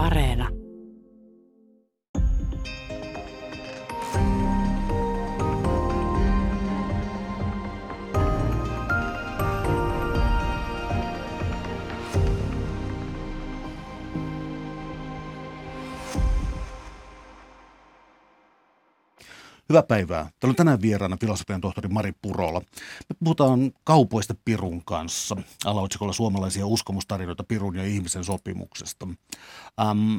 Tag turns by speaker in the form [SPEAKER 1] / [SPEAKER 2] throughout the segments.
[SPEAKER 1] Areena.
[SPEAKER 2] Hyvää päivää. Täällä on tänään vieraana filosofian tohtori Mari Purola. Me puhutaan kaupoista Pirun kanssa alaotsikolla suomalaisia uskomustarinoita Pirun ja ihmisen sopimuksesta. Ähm,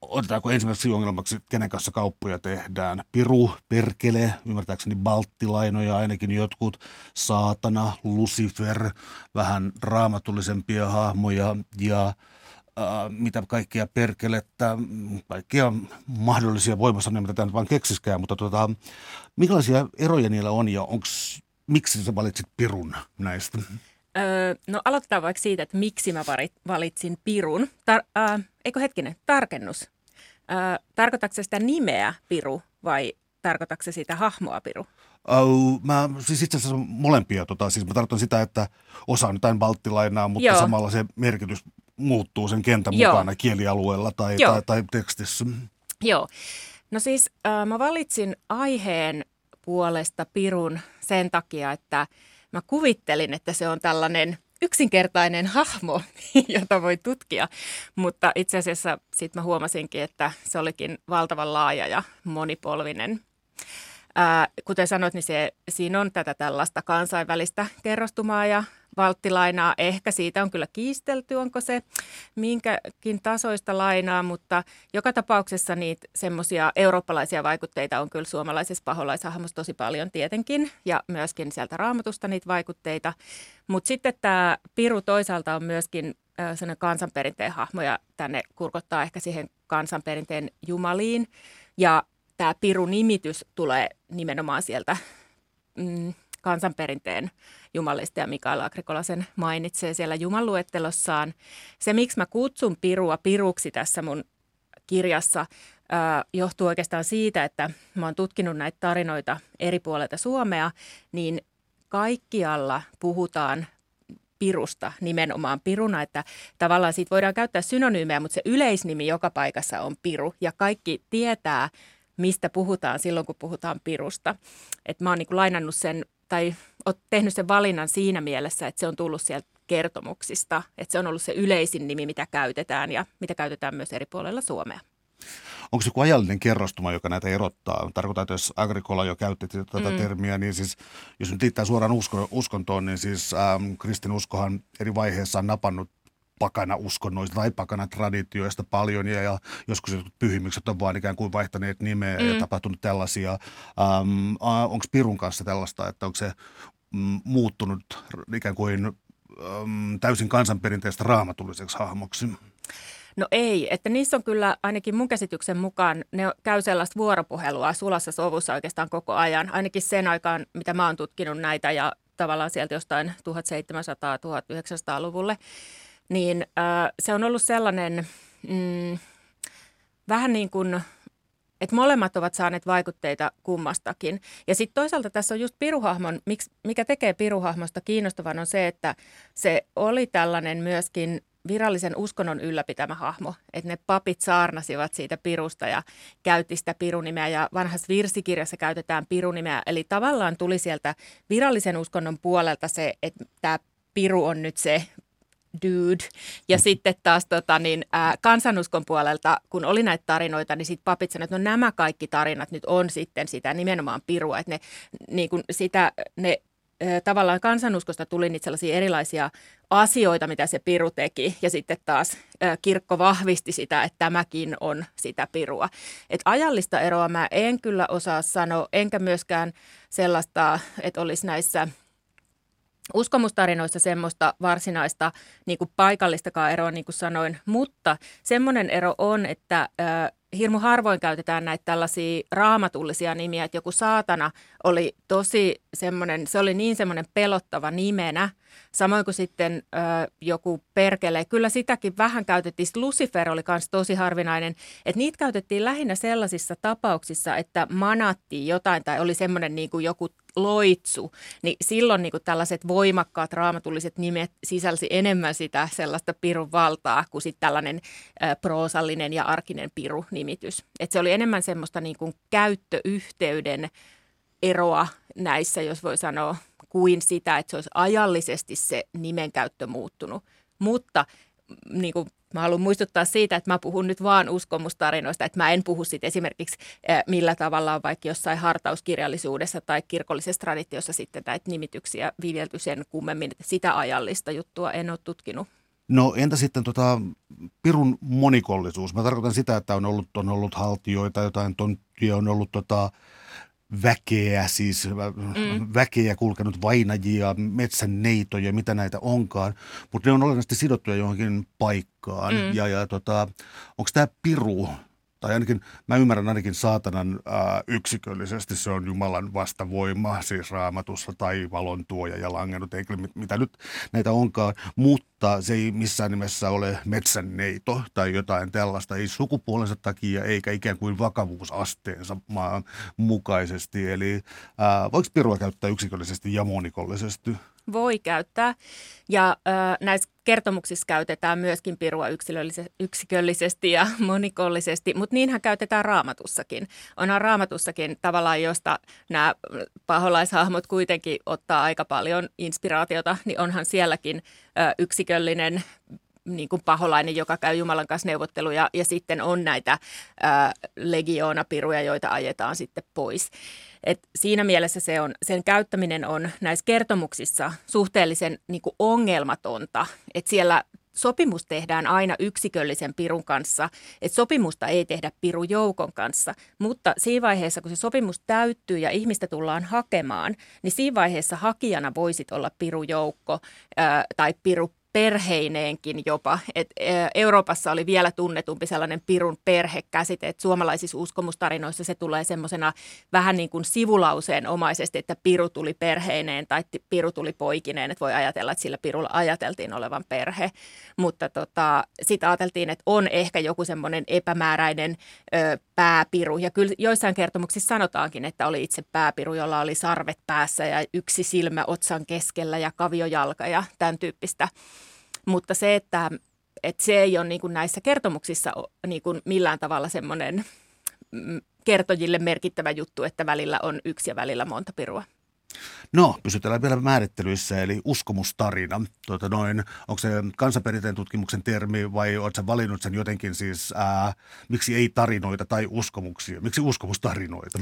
[SPEAKER 2] otetaanko ensimmäiseksi ongelmaksi, kenen kanssa kauppoja tehdään? Piru, perkele, ymmärtääkseni balttilainoja, ainakin jotkut, saatana, Lucifer, vähän raamatullisempia hahmoja ja Äh, mitä kaikkia perkelettä, kaikkia mahdollisia voimassa mitä tämä vaan keksiskään, mutta tota, minkälaisia eroja niillä on ja onks, miksi sä valitsit Pirun näistä?
[SPEAKER 3] Öö, no aloitetaan vaikka siitä, että miksi mä valitsin Pirun. Tar- äh, eikö hetkinen, tarkennus. Äh, tarkoitatko sitä nimeä Piru vai tarkoitatko sitä hahmoa Piru?
[SPEAKER 2] Uh, mä siis itse asiassa molempia. Tota, siis mä tarkoitan sitä, että osa on jotain balttilainaa, mutta Joo. samalla se merkitys muuttuu sen kentän Joo. mukana kielialueella tai, tai, tai tekstissä.
[SPEAKER 3] Joo. No siis äh, mä valitsin aiheen puolesta Pirun sen takia, että mä kuvittelin, että se on tällainen yksinkertainen hahmo, jota voi tutkia. Mutta itse asiassa sitten mä huomasinkin, että se olikin valtavan laaja ja monipolvinen. Ää, kuten sanoit, niin se, siinä on tätä tällaista kansainvälistä kerrostumaa ja valttilainaa. Ehkä siitä on kyllä kiistelty, onko se minkäkin tasoista lainaa, mutta joka tapauksessa niitä semmoisia eurooppalaisia vaikutteita on kyllä suomalaisessa paholaishahmossa tosi paljon tietenkin ja myöskin sieltä raamatusta niitä vaikutteita. Mutta sitten tämä Piru toisaalta on myöskin sellainen kansanperinteen hahmo ja tänne kurkottaa ehkä siihen kansanperinteen jumaliin ja tämä Piru-nimitys tulee nimenomaan sieltä mm, kansanperinteen jumalista ja Mikael Agrikola sen mainitsee siellä jumaluettelossaan. Se, miksi mä kutsun Pirua Piruksi tässä mun kirjassa, johtuu oikeastaan siitä, että mä oon tutkinut näitä tarinoita eri puolilta Suomea, niin kaikkialla puhutaan pirusta nimenomaan piruna, että tavallaan siitä voidaan käyttää synonyymejä, mutta se yleisnimi joka paikassa on piru ja kaikki tietää, mistä puhutaan silloin, kun puhutaan pirusta. Et mä oon niin lainannut sen tai olet tehnyt sen valinnan siinä mielessä, että se on tullut sieltä kertomuksista, että se on ollut se yleisin nimi, mitä käytetään ja mitä käytetään myös eri puolella Suomea.
[SPEAKER 2] Onko se joku ajallinen kerrostuma, joka näitä erottaa? Tarkoitan, että jos Agrikola jo käytti tätä mm. termiä, niin siis jos nyt liittää suoraan usko, uskontoon, niin siis ähm, kristinuskohan eri vaiheissa on napannut pakana uskonnoista tai pakana traditioista paljon ja, ja joskus pyhimykset on vaan ikään kuin vaihtaneet nimeä mm. ja tapahtunut tällaisia. Ähm, onko Pirun kanssa tällaista, että onko se mm, muuttunut ikään kuin ähm, täysin kansanperinteistä raamatulliseksi hahmoksi?
[SPEAKER 3] No ei, että niissä on kyllä ainakin mun käsityksen mukaan, ne käy sellaista vuoropuhelua sulassa sovussa oikeastaan koko ajan. Ainakin sen aikaan, mitä mä oon tutkinut näitä ja tavallaan sieltä jostain 1700-1900-luvulle niin se on ollut sellainen mm, vähän niin kuin että molemmat ovat saaneet vaikutteita kummastakin. Ja sitten toisaalta tässä on just piruhahmon, mikä tekee piruhahmosta kiinnostavan on se, että se oli tällainen myöskin virallisen uskonnon ylläpitämä hahmo. Että ne papit saarnasivat siitä pirusta ja käytti sitä pirunimeä ja vanhassa virsikirjassa käytetään pirunimeä. Eli tavallaan tuli sieltä virallisen uskonnon puolelta se, että tämä piru on nyt se dude. Ja mm. sitten taas tota, niin, ää, kansanuskon puolelta, kun oli näitä tarinoita, niin sitten papit sanoivat, että no nämä kaikki tarinat nyt on sitten sitä nimenomaan pirua. Että ne, niin kuin sitä, ne tavallaan kansanuskosta tuli niitä sellaisia erilaisia asioita, mitä se piru teki. Ja sitten taas kirkko vahvisti sitä, että tämäkin on sitä pirua. Et ajallista eroa mä en kyllä osaa sanoa, enkä myöskään sellaista, että olisi näissä – uskomustarinoissa semmoista varsinaista niin kuin paikallistakaan eroa, niin kuin sanoin, mutta semmoinen ero on, että äh, hirmu harvoin käytetään näitä tällaisia raamatullisia nimiä, että joku saatana oli tosi semmoinen, se oli niin semmoinen pelottava nimenä, Samoin kuin sitten ö, joku perkele. Kyllä sitäkin vähän käytettiin. Lucifer oli myös tosi harvinainen. Että niitä käytettiin lähinnä sellaisissa tapauksissa, että manattiin jotain tai oli semmoinen niin kuin joku loitsu, niin silloin niin kuin tällaiset voimakkaat raamatulliset nimet sisälsi enemmän sitä sellaista pirun valtaa kuin sitten tällainen ä, proosallinen ja arkinen piru-nimitys. Et se oli enemmän semmoista niin kuin käyttöyhteyden eroa näissä, jos voi sanoa, kuin sitä, että se olisi ajallisesti se nimenkäyttö muuttunut. Mutta niin kuin Mä haluan muistuttaa siitä, että mä puhun nyt vaan uskomustarinoista, että mä en puhu siitä esimerkiksi millä tavalla on vaikka jossain hartauskirjallisuudessa tai kirkollisessa traditiossa sitten näitä nimityksiä viljelty sen kummemmin, sitä ajallista juttua en ole tutkinut.
[SPEAKER 2] No entä sitten tota, pirun monikollisuus? Mä tarkoitan sitä, että on ollut, on ollut haltioita, jotain tonttia, on ollut tota, väkeä, siis mm. väkeä kulkenut vainajia, metsänneitoja, mitä näitä onkaan, mutta ne on olennaisesti sidottuja johonkin paikkaan. Mm. Ja, ja tota, onko tämä piru tai ainakin mä ymmärrän ainakin saatanan ää, yksiköllisesti, se on Jumalan vastavoima, siis raamatussa tai valon tuoja ja langennut, eikä mitä nyt näitä onkaan, mutta se ei missään nimessä ole metsänneito tai jotain tällaista, ei sukupuolensa takia eikä ikään kuin vakavuusasteensa maan mukaisesti. Eli ää, voiko pirua käyttää yksiköllisesti ja monikollisesti?
[SPEAKER 3] voi käyttää. Ja ö, näissä kertomuksissa käytetään myöskin pirua yksiköllisesti ja monikollisesti, mutta niinhän käytetään raamatussakin. Onhan raamatussakin tavallaan, josta nämä paholaishahmot kuitenkin ottaa aika paljon inspiraatiota, niin onhan sielläkin yksiköllinen niin kuin paholainen, joka käy Jumalan kanssa neuvotteluja, ja sitten on näitä ää, legioonapiruja, joita ajetaan sitten pois. Et siinä mielessä se on, sen käyttäminen on näissä kertomuksissa suhteellisen niin kuin ongelmatonta, että siellä sopimus tehdään aina yksiköllisen pirun kanssa, että sopimusta ei tehdä pirujoukon kanssa, mutta siinä vaiheessa, kun se sopimus täyttyy ja ihmistä tullaan hakemaan, niin siinä vaiheessa hakijana voisit olla pirujoukko ää, tai piru perheineenkin jopa. Et Euroopassa oli vielä tunnetumpi sellainen pirun perhekäsite, että suomalaisissa uskomustarinoissa se tulee semmoisena vähän niin kuin sivulauseen omaisesti, että piru tuli perheineen tai piru tuli poikineen, että voi ajatella, että sillä pirulla ajateltiin olevan perhe. Mutta tota, sitten ajateltiin, että on ehkä joku semmoinen epämääräinen ö, pääpiru. Ja kyllä joissain kertomuksissa sanotaankin, että oli itse pääpiru, jolla oli sarvet päässä ja yksi silmä otsan keskellä ja kaviojalka ja tämän tyyppistä. Mutta se, että, että se ei ole niin kuin näissä kertomuksissa niin kuin millään tavalla semmoinen mm, kertojille merkittävä juttu, että välillä on yksi ja välillä monta pirua.
[SPEAKER 2] No, pysytellään vielä määrittelyissä, eli uskomustarina. Tuota noin, onko se kansanperinteen tutkimuksen termi vai oletko valinnut sen jotenkin siis, ää, miksi ei tarinoita tai uskomuksia? Miksi uskomustarinoita?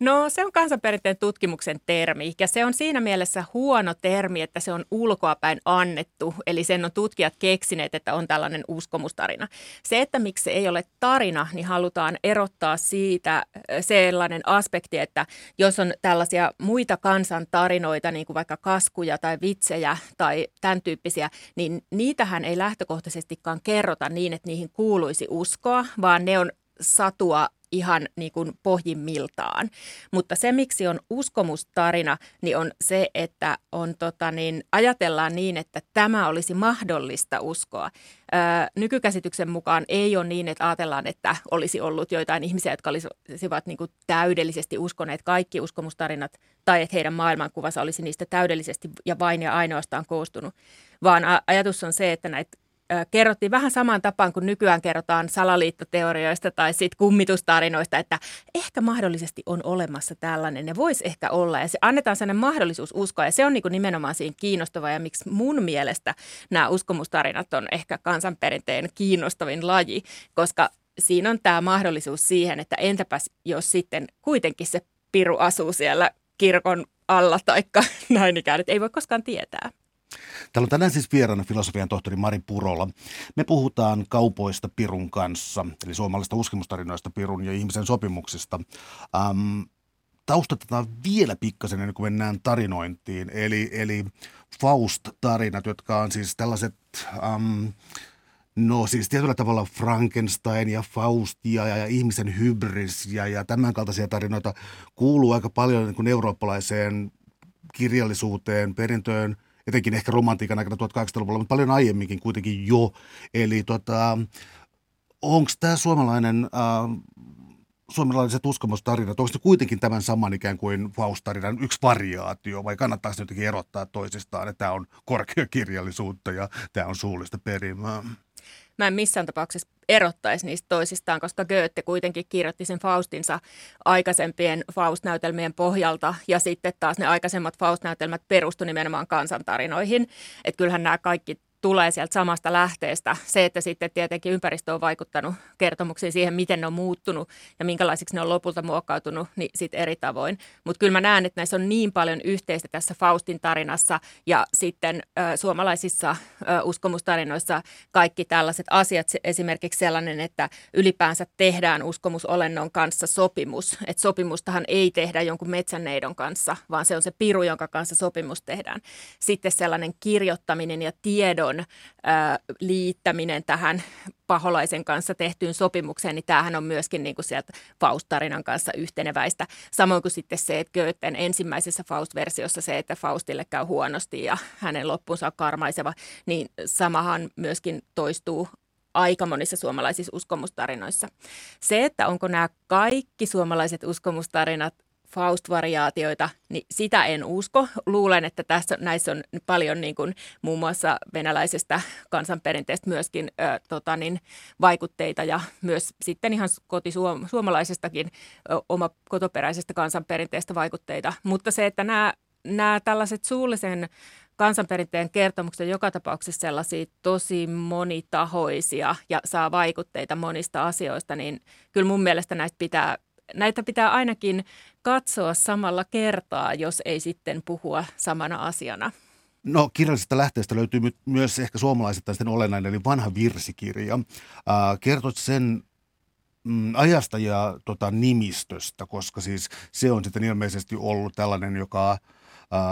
[SPEAKER 3] No se on kansanperinteen tutkimuksen termi ja se on siinä mielessä huono termi, että se on ulkoapäin annettu. Eli sen on tutkijat keksineet, että on tällainen uskomustarina. Se, että miksi se ei ole tarina, niin halutaan erottaa siitä sellainen aspekti, että jos on tällaisia muita kansan tarinoita, niin kuin vaikka kaskuja tai vitsejä tai tämän tyyppisiä, niin niitähän ei lähtökohtaisestikaan kerrota niin, että niihin kuuluisi uskoa, vaan ne on satua ihan niin kuin pohjimmiltaan. Mutta se, miksi on uskomustarina, niin on se, että on tota niin, ajatellaan niin, että tämä olisi mahdollista uskoa. Öö, nykykäsityksen mukaan ei ole niin, että ajatellaan, että olisi ollut joitain ihmisiä, jotka olisivat niin kuin täydellisesti uskoneet kaikki uskomustarinat, tai että heidän maailmankuvansa olisi niistä täydellisesti ja vain ja ainoastaan koostunut, vaan ajatus on se, että näitä kerrottiin vähän samaan tapaan kuin nykyään kerrotaan salaliittoteorioista tai sit kummitustarinoista, että ehkä mahdollisesti on olemassa tällainen ja voisi ehkä olla. Ja se annetaan sellainen mahdollisuus uskoa ja se on niin kuin nimenomaan siinä kiinnostava ja miksi mun mielestä nämä uskomustarinat on ehkä kansanperinteen kiinnostavin laji, koska siinä on tämä mahdollisuus siihen, että entäpäs jos sitten kuitenkin se piru asuu siellä kirkon alla taikka näin ikään, että ei voi koskaan tietää.
[SPEAKER 2] Täällä on tänään siis vieraana filosofian tohtori Mari Purola. Me puhutaan kaupoista Pirun kanssa, eli suomalaisista uskomustarinoista Pirun ja ihmisen sopimuksista. Ähm, taustatetaan vielä pikkasen ennen kuin mennään tarinointiin. Eli, eli Faust-tarinat, jotka on siis tällaiset... Ähm, No siis tietyllä tavalla Frankenstein ja Faust ja, ja, ja ihmisen hybris ja, ja tämän kaltaisia tarinoita kuuluu aika paljon niin kuin eurooppalaiseen kirjallisuuteen, perintöön – etenkin ehkä romantiikan aikana 1800-luvulla, mutta paljon aiemminkin kuitenkin jo. Eli tota, onko tämä suomalainen äh, suomalaiset uskomustarinat, onko se kuitenkin tämän saman ikään kuin Faust-tarinan yksi variaatio, vai kannattaako se jotenkin erottaa toisistaan, että tämä on korkeakirjallisuutta ja tämä on suullista perimää?
[SPEAKER 3] Mä en missään tapauksessa erottaisi niistä toisistaan, koska Goethe kuitenkin kirjoitti sen Faustinsa aikaisempien Faust-näytelmien pohjalta, ja sitten taas ne aikaisemmat Faust-näytelmät perustu nimenomaan kansantarinoihin. Että kyllähän nämä kaikki tulee sieltä samasta lähteestä. Se, että sitten tietenkin ympäristö on vaikuttanut kertomuksiin siihen, miten ne on muuttunut ja minkälaisiksi ne on lopulta muokkautunut, niin sitten eri tavoin. Mutta kyllä mä näen, että näissä on niin paljon yhteistä tässä Faustin tarinassa ja sitten ö, suomalaisissa ö, uskomustarinoissa kaikki tällaiset asiat. Esimerkiksi sellainen, että ylipäänsä tehdään uskomusolennon kanssa sopimus. Että sopimustahan ei tehdä jonkun metsänneidon kanssa, vaan se on se piru, jonka kanssa sopimus tehdään. Sitten sellainen kirjoittaminen ja tiedon tiedon ää, liittäminen tähän paholaisen kanssa tehtyyn sopimukseen, niin tämähän on myöskin niin kuin sieltä Faust-tarinan kanssa yhteneväistä. Samoin kuin sitten se, että Goethen ensimmäisessä Faust-versiossa se, että Faustille käy huonosti ja hänen loppunsa on karmaiseva, niin samahan myöskin toistuu aika monissa suomalaisissa uskomustarinoissa. Se, että onko nämä kaikki suomalaiset uskomustarinat Faust-variaatioita, niin sitä en usko. Luulen, että tässä näissä on paljon niin kuin, muun muassa venäläisestä kansanperinteestä myöskin ö, tota, niin, vaikutteita ja myös sitten ihan kotisuomalaisestakin ö, oma kotoperäisestä kansanperinteestä vaikutteita. Mutta se, että nämä, nämä tällaiset suullisen kansanperinteen kertomukset joka tapauksessa sellaisia tosi monitahoisia ja saa vaikutteita monista asioista, niin kyllä mun mielestä näistä pitää näitä pitää ainakin katsoa samalla kertaa, jos ei sitten puhua samana asiana.
[SPEAKER 2] No kirjallisesta lähteestä löytyy myös ehkä suomalaisittain olennainen, eli vanha virsikirja. Äh, kertoit sen mm, ajasta ja tota, nimistöstä, koska siis se on sitten ilmeisesti ollut tällainen, joka äh,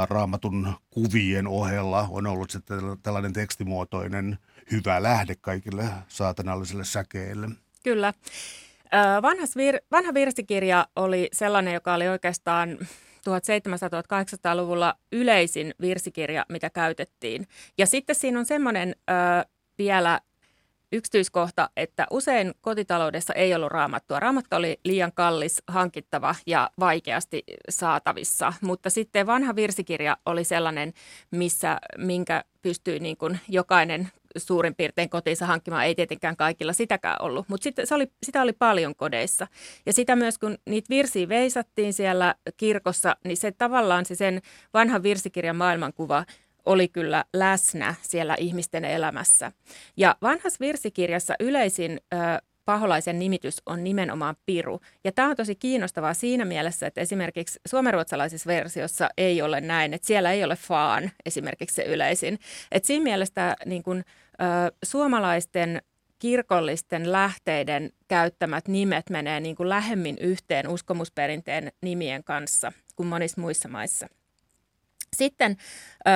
[SPEAKER 2] raamatun kuvien ohella on ollut sitten tällainen tekstimuotoinen hyvä lähde kaikille saatanallisille säkeille.
[SPEAKER 3] Kyllä. Vanhas vir, vanha virsikirja oli sellainen, joka oli oikeastaan 1700-1800-luvulla yleisin virsikirja, mitä käytettiin. Ja sitten siinä on semmoinen ö, vielä yksityiskohta, että usein kotitaloudessa ei ollut raamattua. Raamattu oli liian kallis, hankittava ja vaikeasti saatavissa, mutta sitten vanha virsikirja oli sellainen, missä, minkä pystyi niin kuin jokainen suurin piirtein kotiinsa hankkimaan. Ei tietenkään kaikilla sitäkään ollut, mutta sitten se oli, sitä oli paljon kodeissa. Ja sitä myös, kun niitä virsiä veisattiin siellä kirkossa, niin se tavallaan se sen vanhan virsikirjan maailmankuva oli kyllä läsnä siellä ihmisten elämässä. Ja vanhassa virsikirjassa yleisin ö, paholaisen nimitys on nimenomaan piru. Ja tämä on tosi kiinnostavaa siinä mielessä, että esimerkiksi suomenruotsalaisessa versiossa ei ole näin, että siellä ei ole faan esimerkiksi se yleisin. että siinä mielessä niin kun, ö, suomalaisten kirkollisten lähteiden käyttämät nimet menee niin kuin lähemmin yhteen uskomusperinteen nimien kanssa kuin monissa muissa maissa. Sitten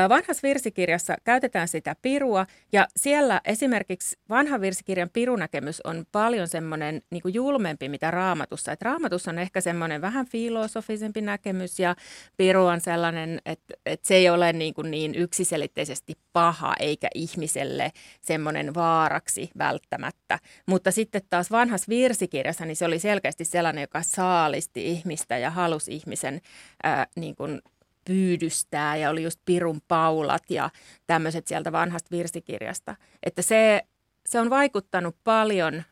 [SPEAKER 3] vanhassa virsikirjassa käytetään sitä pirua ja siellä esimerkiksi vanhan virsikirjan pirunäkemys on paljon semmoinen niin kuin julmempi mitä raamatussa. Et raamatussa on ehkä semmoinen vähän filosofisempi näkemys ja piru on sellainen, että, että se ei ole niin, kuin niin yksiselitteisesti paha eikä ihmiselle semmoinen vaaraksi välttämättä. Mutta sitten taas vanhassa virsikirjassa niin se oli selkeästi sellainen, joka saalisti ihmistä ja halusi ihmisen ää, niin kuin pyydystää ja oli just Pirun paulat ja tämmöiset sieltä vanhasta virsikirjasta. Että se, se on vaikuttanut paljon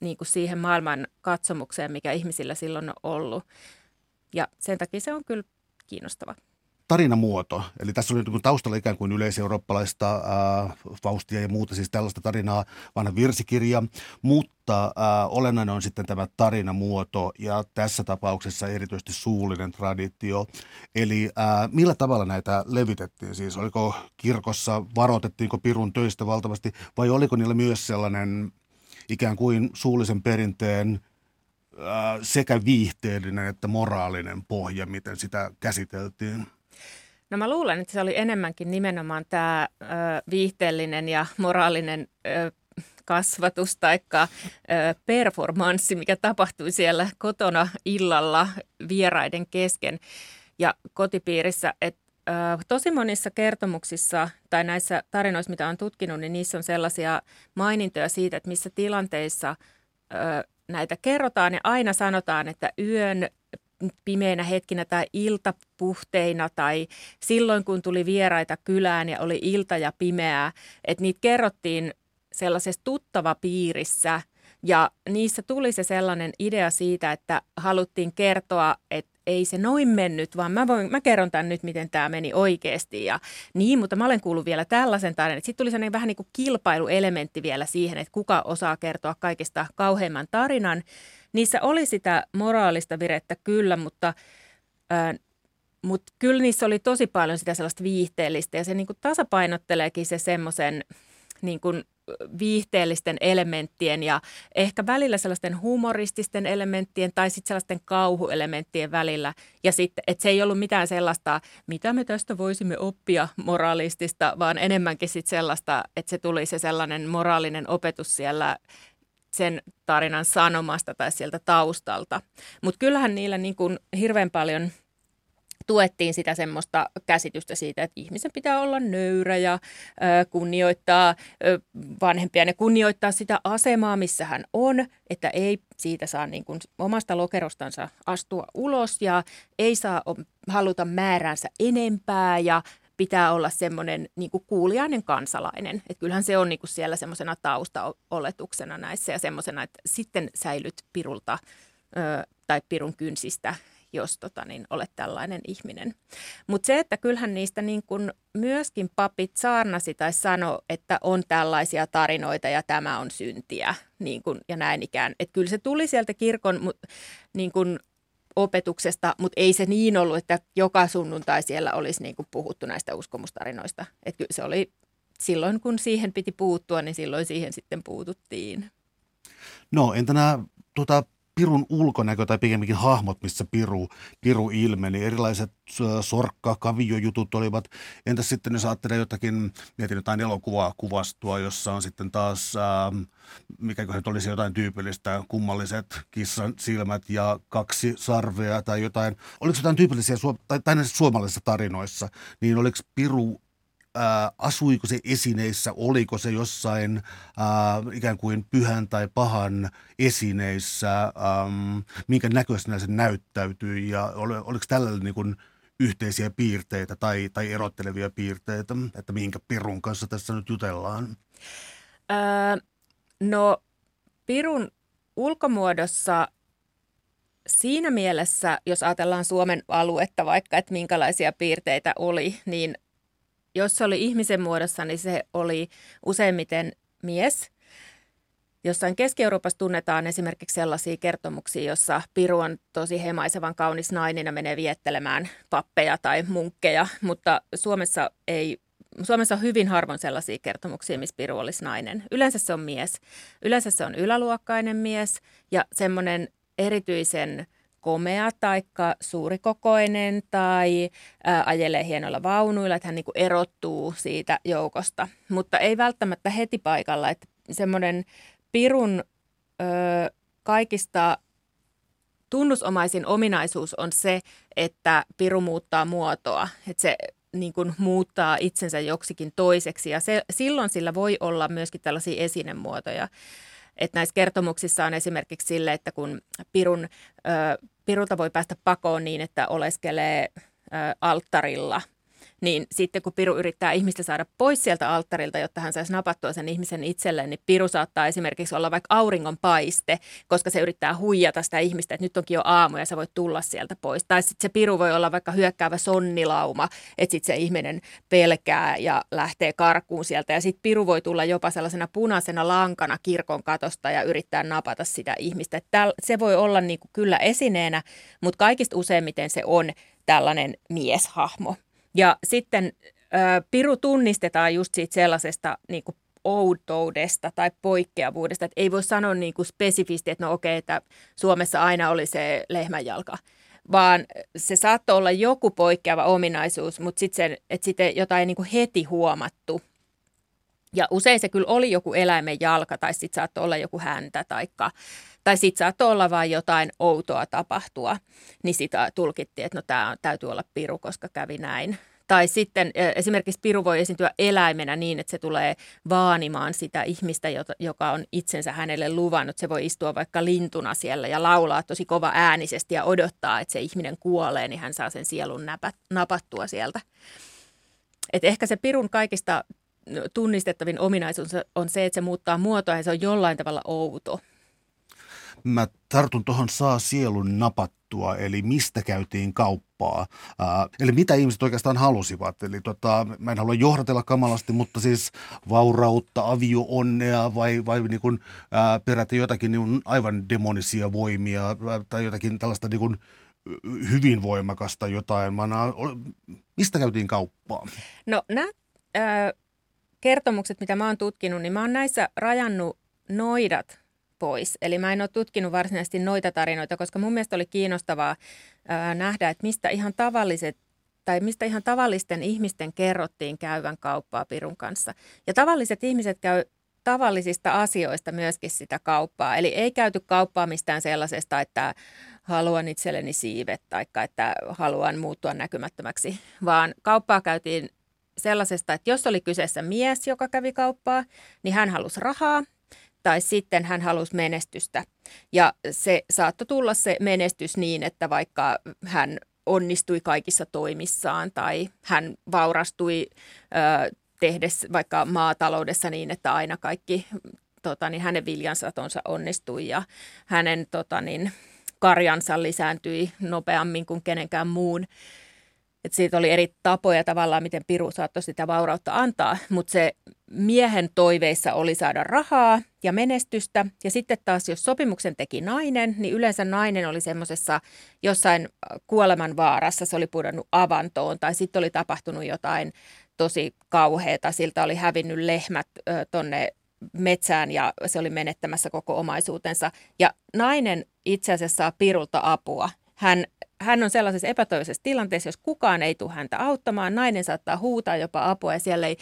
[SPEAKER 3] niin kuin siihen maailman katsomukseen, mikä ihmisillä silloin on ollut. Ja sen takia se on kyllä kiinnostava
[SPEAKER 2] tarinamuoto. Eli tässä oli niin taustalla ikään kuin yleiseurooppalaista äh, Faustia ja muuta, siis tällaista tarinaa, vanha virsikirja, mutta äh, olennainen on sitten tämä tarinamuoto ja tässä tapauksessa erityisesti suullinen traditio. Eli äh, millä tavalla näitä levitettiin? Siis oliko kirkossa, varoitettiinko Pirun töistä valtavasti vai oliko niillä myös sellainen ikään kuin suullisen perinteen sekä viihteellinen että moraalinen pohja, miten sitä käsiteltiin?
[SPEAKER 3] No mä luulen, että se oli enemmänkin nimenomaan tämä ö, viihteellinen ja moraalinen ö, kasvatus tai performanssi, mikä tapahtui siellä kotona illalla vieraiden kesken ja kotipiirissä. Että tosi monissa kertomuksissa tai näissä tarinoissa, mitä olen tutkinut, niin niissä on sellaisia mainintoja siitä, että missä tilanteissa näitä kerrotaan ja aina sanotaan, että yön pimeinä hetkinä tai iltapuhteina tai silloin, kun tuli vieraita kylään ja oli ilta ja pimeää, että niitä kerrottiin sellaisessa tuttava piirissä. Ja niissä tuli se sellainen idea siitä, että haluttiin kertoa, että ei se noin mennyt, vaan mä, voin, mä kerron tämän nyt, miten tämä meni oikeasti. Ja niin, mutta mä olen kuullut vielä tällaisen tarinan. Sitten tuli sellainen vähän niin kuin kilpailuelementti vielä siihen, että kuka osaa kertoa kaikista kauheimman tarinan. Niissä oli sitä moraalista virettä kyllä, mutta, äh, mutta kyllä niissä oli tosi paljon sitä sellaista viihteellistä ja se niin kuin tasapainotteleekin se semmoisen niin kuin viihteellisten elementtien ja ehkä välillä sellaisten humorististen elementtien tai sitten sellaisten kauhuelementtien välillä. Ja sitten, että se ei ollut mitään sellaista, mitä me tästä voisimme oppia moralistista, vaan enemmänkin sitten sellaista, että se tuli se sellainen moraalinen opetus siellä sen tarinan sanomasta tai sieltä taustalta. Mutta kyllähän niillä niin kuin hirveän paljon – tuettiin sitä semmoista käsitystä siitä, että ihmisen pitää olla nöyrä ja ö, kunnioittaa ö, vanhempia ja kunnioittaa sitä asemaa, missä hän on, että ei siitä saa niin kuin omasta lokerostansa astua ulos ja ei saa haluta määränsä enempää ja pitää olla semmoinen niin kuin kuuliainen kansalainen. Että kyllähän se on niin kuin siellä semmoisena taustaoletuksena näissä ja semmoisena, että sitten säilyt pirulta ö, tai pirun kynsistä jos tota, niin olet tällainen ihminen. Mutta se, että kyllähän niistä niin kun myöskin papit saarnasi tai sano, että on tällaisia tarinoita ja tämä on syntiä niin kun, ja näin ikään. Että kyllä se tuli sieltä kirkon niin kun, opetuksesta, mutta ei se niin ollut, että joka sunnuntai siellä olisi niin kuin puhuttu näistä uskomustarinoista. Että kyllä se oli silloin, kun siihen piti puuttua, niin silloin siihen sitten puututtiin.
[SPEAKER 2] No entä nämä tuota, pirun ulkonäkö tai pikemminkin hahmot, missä piru, piru ilmeni. Erilaiset sorkka, kaviojutut olivat. Entäs sitten jos ajattelee jotakin, mietin jotain elokuvaa kuvastua, jossa on sitten taas, ää, mikä nyt olisi jotain tyypillistä, kummalliset kissan silmät ja kaksi sarvea tai jotain. Oliko jotain tyypillisiä, tai, tai näissä suomalaisissa tarinoissa, niin oliko piru ää, asuiko se esineissä, oliko se jossain ää, ikään kuin pyhän tai pahan esineissä, äm, minkä näköisenä se näyttäytyi? Ja ol, oliko tällä niin kuin yhteisiä piirteitä tai, tai erottelevia piirteitä, että minkä pirun kanssa tässä nyt jutellaan?
[SPEAKER 3] Öö, no pirun ulkomuodossa siinä mielessä, jos ajatellaan Suomen aluetta vaikka, että minkälaisia piirteitä oli, niin jos se oli ihmisen muodossa, niin se oli useimmiten mies. Jossain Keski-Euroopassa tunnetaan esimerkiksi sellaisia kertomuksia, jossa Piru on tosi hemaisevan kaunis nainen ja menee viettelemään pappeja tai munkkeja, mutta Suomessa ei Suomessa on hyvin harvoin sellaisia kertomuksia, missä Piru olisi nainen. Yleensä se on mies. Yleensä se on yläluokkainen mies ja semmoinen erityisen komea tai suurikokoinen tai ää, ajelee hienoilla vaunuilla, että hän niin kuin erottuu siitä joukosta. Mutta ei välttämättä heti paikalla, että semmoinen pirun ö, kaikista tunnusomaisin ominaisuus on se, että piru muuttaa muotoa, että se niin kuin muuttaa itsensä joksikin toiseksi ja se, silloin sillä voi olla myöskin tällaisia esinemuotoja. Että näissä kertomuksissa on esimerkiksi sille, että kun pirun, ö, pirulta voi päästä pakoon niin, että oleskelee alttarilla – niin sitten kun Piru yrittää ihmistä saada pois sieltä alttarilta, jotta hän saisi napattua sen ihmisen itselleen, niin Piru saattaa esimerkiksi olla vaikka auringon paiste, koska se yrittää huijata sitä ihmistä, että nyt onkin jo aamu ja sä voit tulla sieltä pois. Tai sitten se Piru voi olla vaikka hyökkäävä sonnilauma, että sitten se ihminen pelkää ja lähtee karkuun sieltä. Ja sitten Piru voi tulla jopa sellaisena punaisena lankana kirkon katosta ja yrittää napata sitä ihmistä. Että se voi olla niin kuin kyllä esineenä, mutta kaikista useimmiten se on tällainen mieshahmo. Ja sitten äh, piru tunnistetaan just siitä sellaisesta niin kuin outoudesta tai poikkeavuudesta, että ei voi sanoa niin kuin spesifisti, että no okei, että Suomessa aina oli se lehmänjalka, vaan se saattoi olla joku poikkeava ominaisuus, mutta sitten sitten jotain niin kuin heti huomattu. Ja usein se kyllä oli joku eläimen jalka tai sitten saattoi olla joku häntä taikka, tai sitten saattoi olla vain jotain outoa tapahtua, niin sitä tulkittiin, että no tämä täytyy olla piru, koska kävi näin. Tai sitten esimerkiksi piru voi esiintyä eläimenä niin, että se tulee vaanimaan sitä ihmistä, joka on itsensä hänelle luvannut. Se voi istua vaikka lintuna siellä ja laulaa tosi kova äänisesti ja odottaa, että se ihminen kuolee, niin hän saa sen sielun napattua sieltä. Et ehkä se pirun kaikista tunnistettavin ominaisuus on se, että se muuttaa muotoa ja se on jollain tavalla outo.
[SPEAKER 2] Mä tartun tuohon saa sielun napattua, eli mistä käytiin kauppaa. Ää, eli mitä ihmiset oikeastaan halusivat. Eli tota, mä en halua johdatella kamalasti, mutta siis vaurautta, avio-onnea vai, vai niin kuin, ää, peräti jotakin niin aivan demonisia voimia ää, tai jotakin tällaista niin kuin, hyvin voimakasta jotain. Mä, mistä käytiin kauppaa?
[SPEAKER 3] No nämä kertomukset, mitä mä oon tutkinut, niin mä oon näissä rajannut noidat pois. Eli mä en ole tutkinut varsinaisesti noita tarinoita, koska mun mielestä oli kiinnostavaa ää, nähdä, että mistä ihan tavalliset tai mistä ihan tavallisten ihmisten kerrottiin käyvän kauppaa Pirun kanssa. Ja tavalliset ihmiset käy tavallisista asioista myöskin sitä kauppaa. Eli ei käyty kauppaa mistään sellaisesta, että haluan itselleni siivet tai että haluan muuttua näkymättömäksi, vaan kauppaa käytiin sellaisesta, että jos oli kyseessä mies, joka kävi kauppaa, niin hän halusi rahaa tai sitten hän halusi menestystä. Ja se saattoi tulla se menestys niin, että vaikka hän onnistui kaikissa toimissaan tai hän vaurastui ö, tehdessä vaikka maataloudessa niin, että aina kaikki tota, niin hänen viljansatonsa onnistui ja hänen tota, niin, karjansa lisääntyi nopeammin kuin kenenkään muun. Et siitä oli eri tapoja tavallaan, miten Piru saattoi sitä vaurautta antaa, mutta se miehen toiveissa oli saada rahaa ja menestystä. Ja sitten taas, jos sopimuksen teki nainen, niin yleensä nainen oli semmoisessa jossain kuoleman vaarassa, se oli pudonnut avantoon tai sitten oli tapahtunut jotain tosi kauheata. Siltä oli hävinnyt lehmät tonne metsään ja se oli menettämässä koko omaisuutensa. Ja nainen itse asiassa saa Pirulta apua. Hän hän on sellaisessa epätoivoisessa tilanteessa, jos kukaan ei tule häntä auttamaan, nainen saattaa huutaa jopa apua ja siellä ei,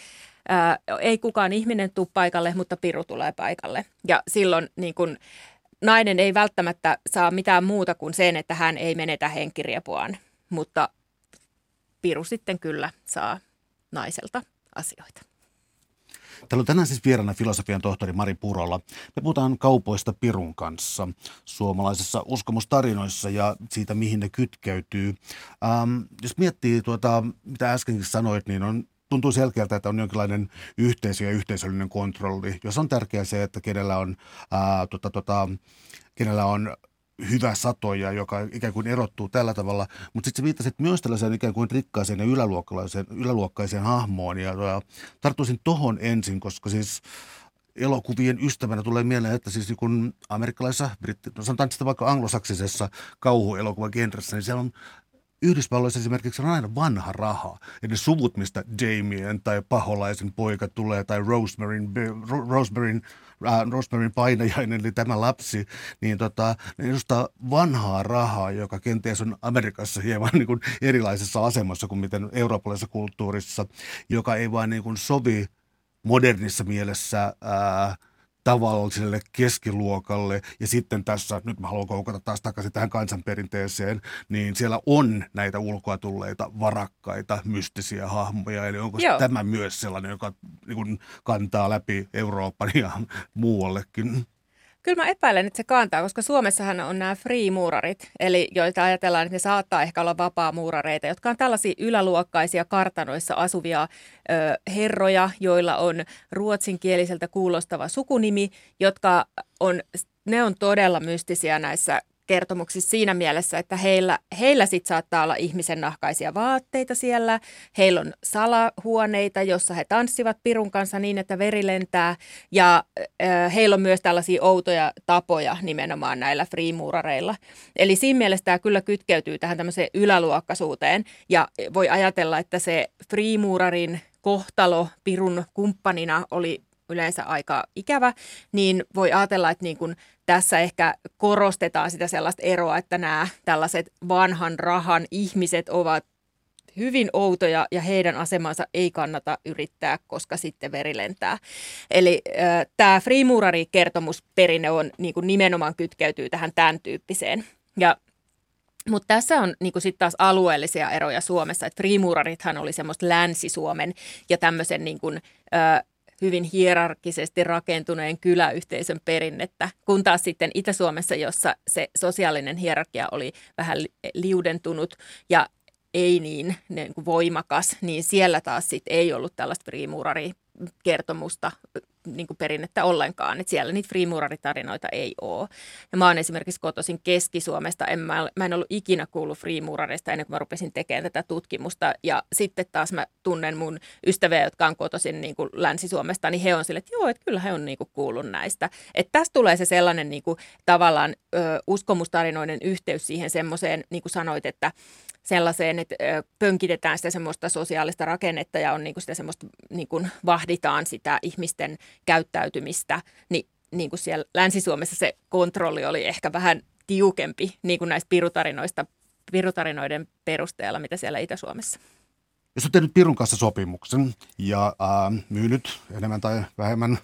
[SPEAKER 3] ää, ei kukaan ihminen tule paikalle, mutta piru tulee paikalle. Ja silloin niin kun, nainen ei välttämättä saa mitään muuta kuin sen, että hän ei menetä henkiriepuaan, mutta piru sitten kyllä saa naiselta asioita.
[SPEAKER 2] Täällä on tänään siis vieraana filosofian tohtori Mari Purola. Me puhutaan kaupoista Pirun kanssa suomalaisessa uskomustarinoissa ja siitä, mihin ne kytkeytyy. Ähm, jos miettii tuota, mitä äskenkin sanoit, niin on tuntuu selkeältä, että on jonkinlainen yhteisö ja yhteisöllinen kontrolli, jos on tärkeää se, että kenellä on, ää, tota, tota, kenellä on hyvä satoja, joka ikään kuin erottuu tällä tavalla. Mutta sitten viittasit myös tällaiseen ikään kuin rikkaaseen ja yläluokkaiseen, yläluokkaiseen hahmoon. Ja, ja tarttuisin tohon ensin, koska siis elokuvien ystävänä tulee mieleen, että siis niin kun amerikkalaisessa, britti, no sanotaan sitä vaikka anglosaksisessa kauhuelokuvan genressä, niin siellä on Yhdysvalloissa esimerkiksi on aina vanha raha. Ja ne suvut, mistä Damien tai paholaisen poika tulee tai Rosemaryn, Rosemaryn äh, Rosemaryn painajainen, eli tämä lapsi, niin tota, ne edustaa vanhaa rahaa, joka kenties on Amerikassa hieman niin kuin erilaisessa asemassa kuin miten eurooppalaisessa kulttuurissa, joka ei vaan niin kuin sovi modernissa mielessä ää, tavalliselle keskiluokalle. Ja sitten tässä, nyt mä haluan koukata taas takaisin tähän kansanperinteeseen, niin siellä on näitä ulkoa tulleita varakkaita, mystisiä hahmoja. Eli onko Joo. tämä myös sellainen, joka niin kuin, kantaa läpi Euroopan ja muuallekin?
[SPEAKER 3] Kyllä mä epäilen, että se kantaa, koska Suomessahan on nämä free-muurarit, eli joita ajatellaan, että ne saattaa ehkä olla vapaa-muurareita, jotka on tällaisia yläluokkaisia kartanoissa asuvia ö, herroja, joilla on ruotsinkieliseltä kuulostava sukunimi, jotka on, ne on todella mystisiä näissä kertomuksissa siinä mielessä, että heillä, heillä sit saattaa olla ihmisen nahkaisia vaatteita siellä. Heillä on salahuoneita, jossa he tanssivat pirun kanssa niin, että veri lentää. Ja äh, heillä on myös tällaisia outoja tapoja nimenomaan näillä freemuurareilla. Eli siinä mielessä tämä kyllä kytkeytyy tähän tämmöiseen yläluokkaisuuteen. Ja voi ajatella, että se freemuurarin kohtalo Pirun kumppanina oli yleensä aika ikävä, niin voi ajatella, että niin kuin tässä ehkä korostetaan sitä sellaista eroa, että nämä tällaiset vanhan rahan ihmiset ovat hyvin outoja ja heidän asemansa ei kannata yrittää, koska sitten veri lentää. Eli äh, tämä Freemurari-kertomusperinne on niin kuin nimenomaan kytkeytyy tähän tämän tyyppiseen. Ja Mutta tässä on niin sitten taas alueellisia eroja Suomessa, että friimurarithan oli semmoista Länsi-Suomen ja tämmöisen niin kuin, hyvin hierarkisesti rakentuneen kyläyhteisön perinnettä, kun taas sitten Itä-Suomessa, jossa se sosiaalinen hierarkia oli vähän liudentunut ja ei niin, niin kuin voimakas, niin siellä taas sit ei ollut tällaista friimurari kertomusta niin kuin perinnettä ollenkaan. että siellä niitä freemuraritarinoita ei ole. Ja mä oon esimerkiksi kotoisin Keski-Suomesta. En, mä, mä en ollut ikinä kuullut freemurarista ennen kuin mä rupesin tekemään tätä tutkimusta. Ja sitten taas mä tunnen mun ystäviä, jotka on kotoisin niin kuin Länsi-Suomesta, niin he on sille, että joo, että kyllä he on niin kuin kuullut näistä. Että tästä tulee se sellainen niin kuin, tavallaan ö, uskomustarinoiden yhteys siihen semmoiseen, niin kuin sanoit, että sellaiseen, että pönkitetään sitä semmoista sosiaalista rakennetta ja on niin kuin sitä semmoista, niin kuin vahditaan sitä ihmisten käyttäytymistä, niin, niin kuin siellä Länsi-Suomessa se kontrolli oli ehkä vähän tiukempi niin kuin näistä pirutarinoista, pirutarinoiden perusteella, mitä siellä Itä-Suomessa.
[SPEAKER 2] Jos on tehnyt Pirun kanssa sopimuksen ja äh, myynyt enemmän tai vähemmän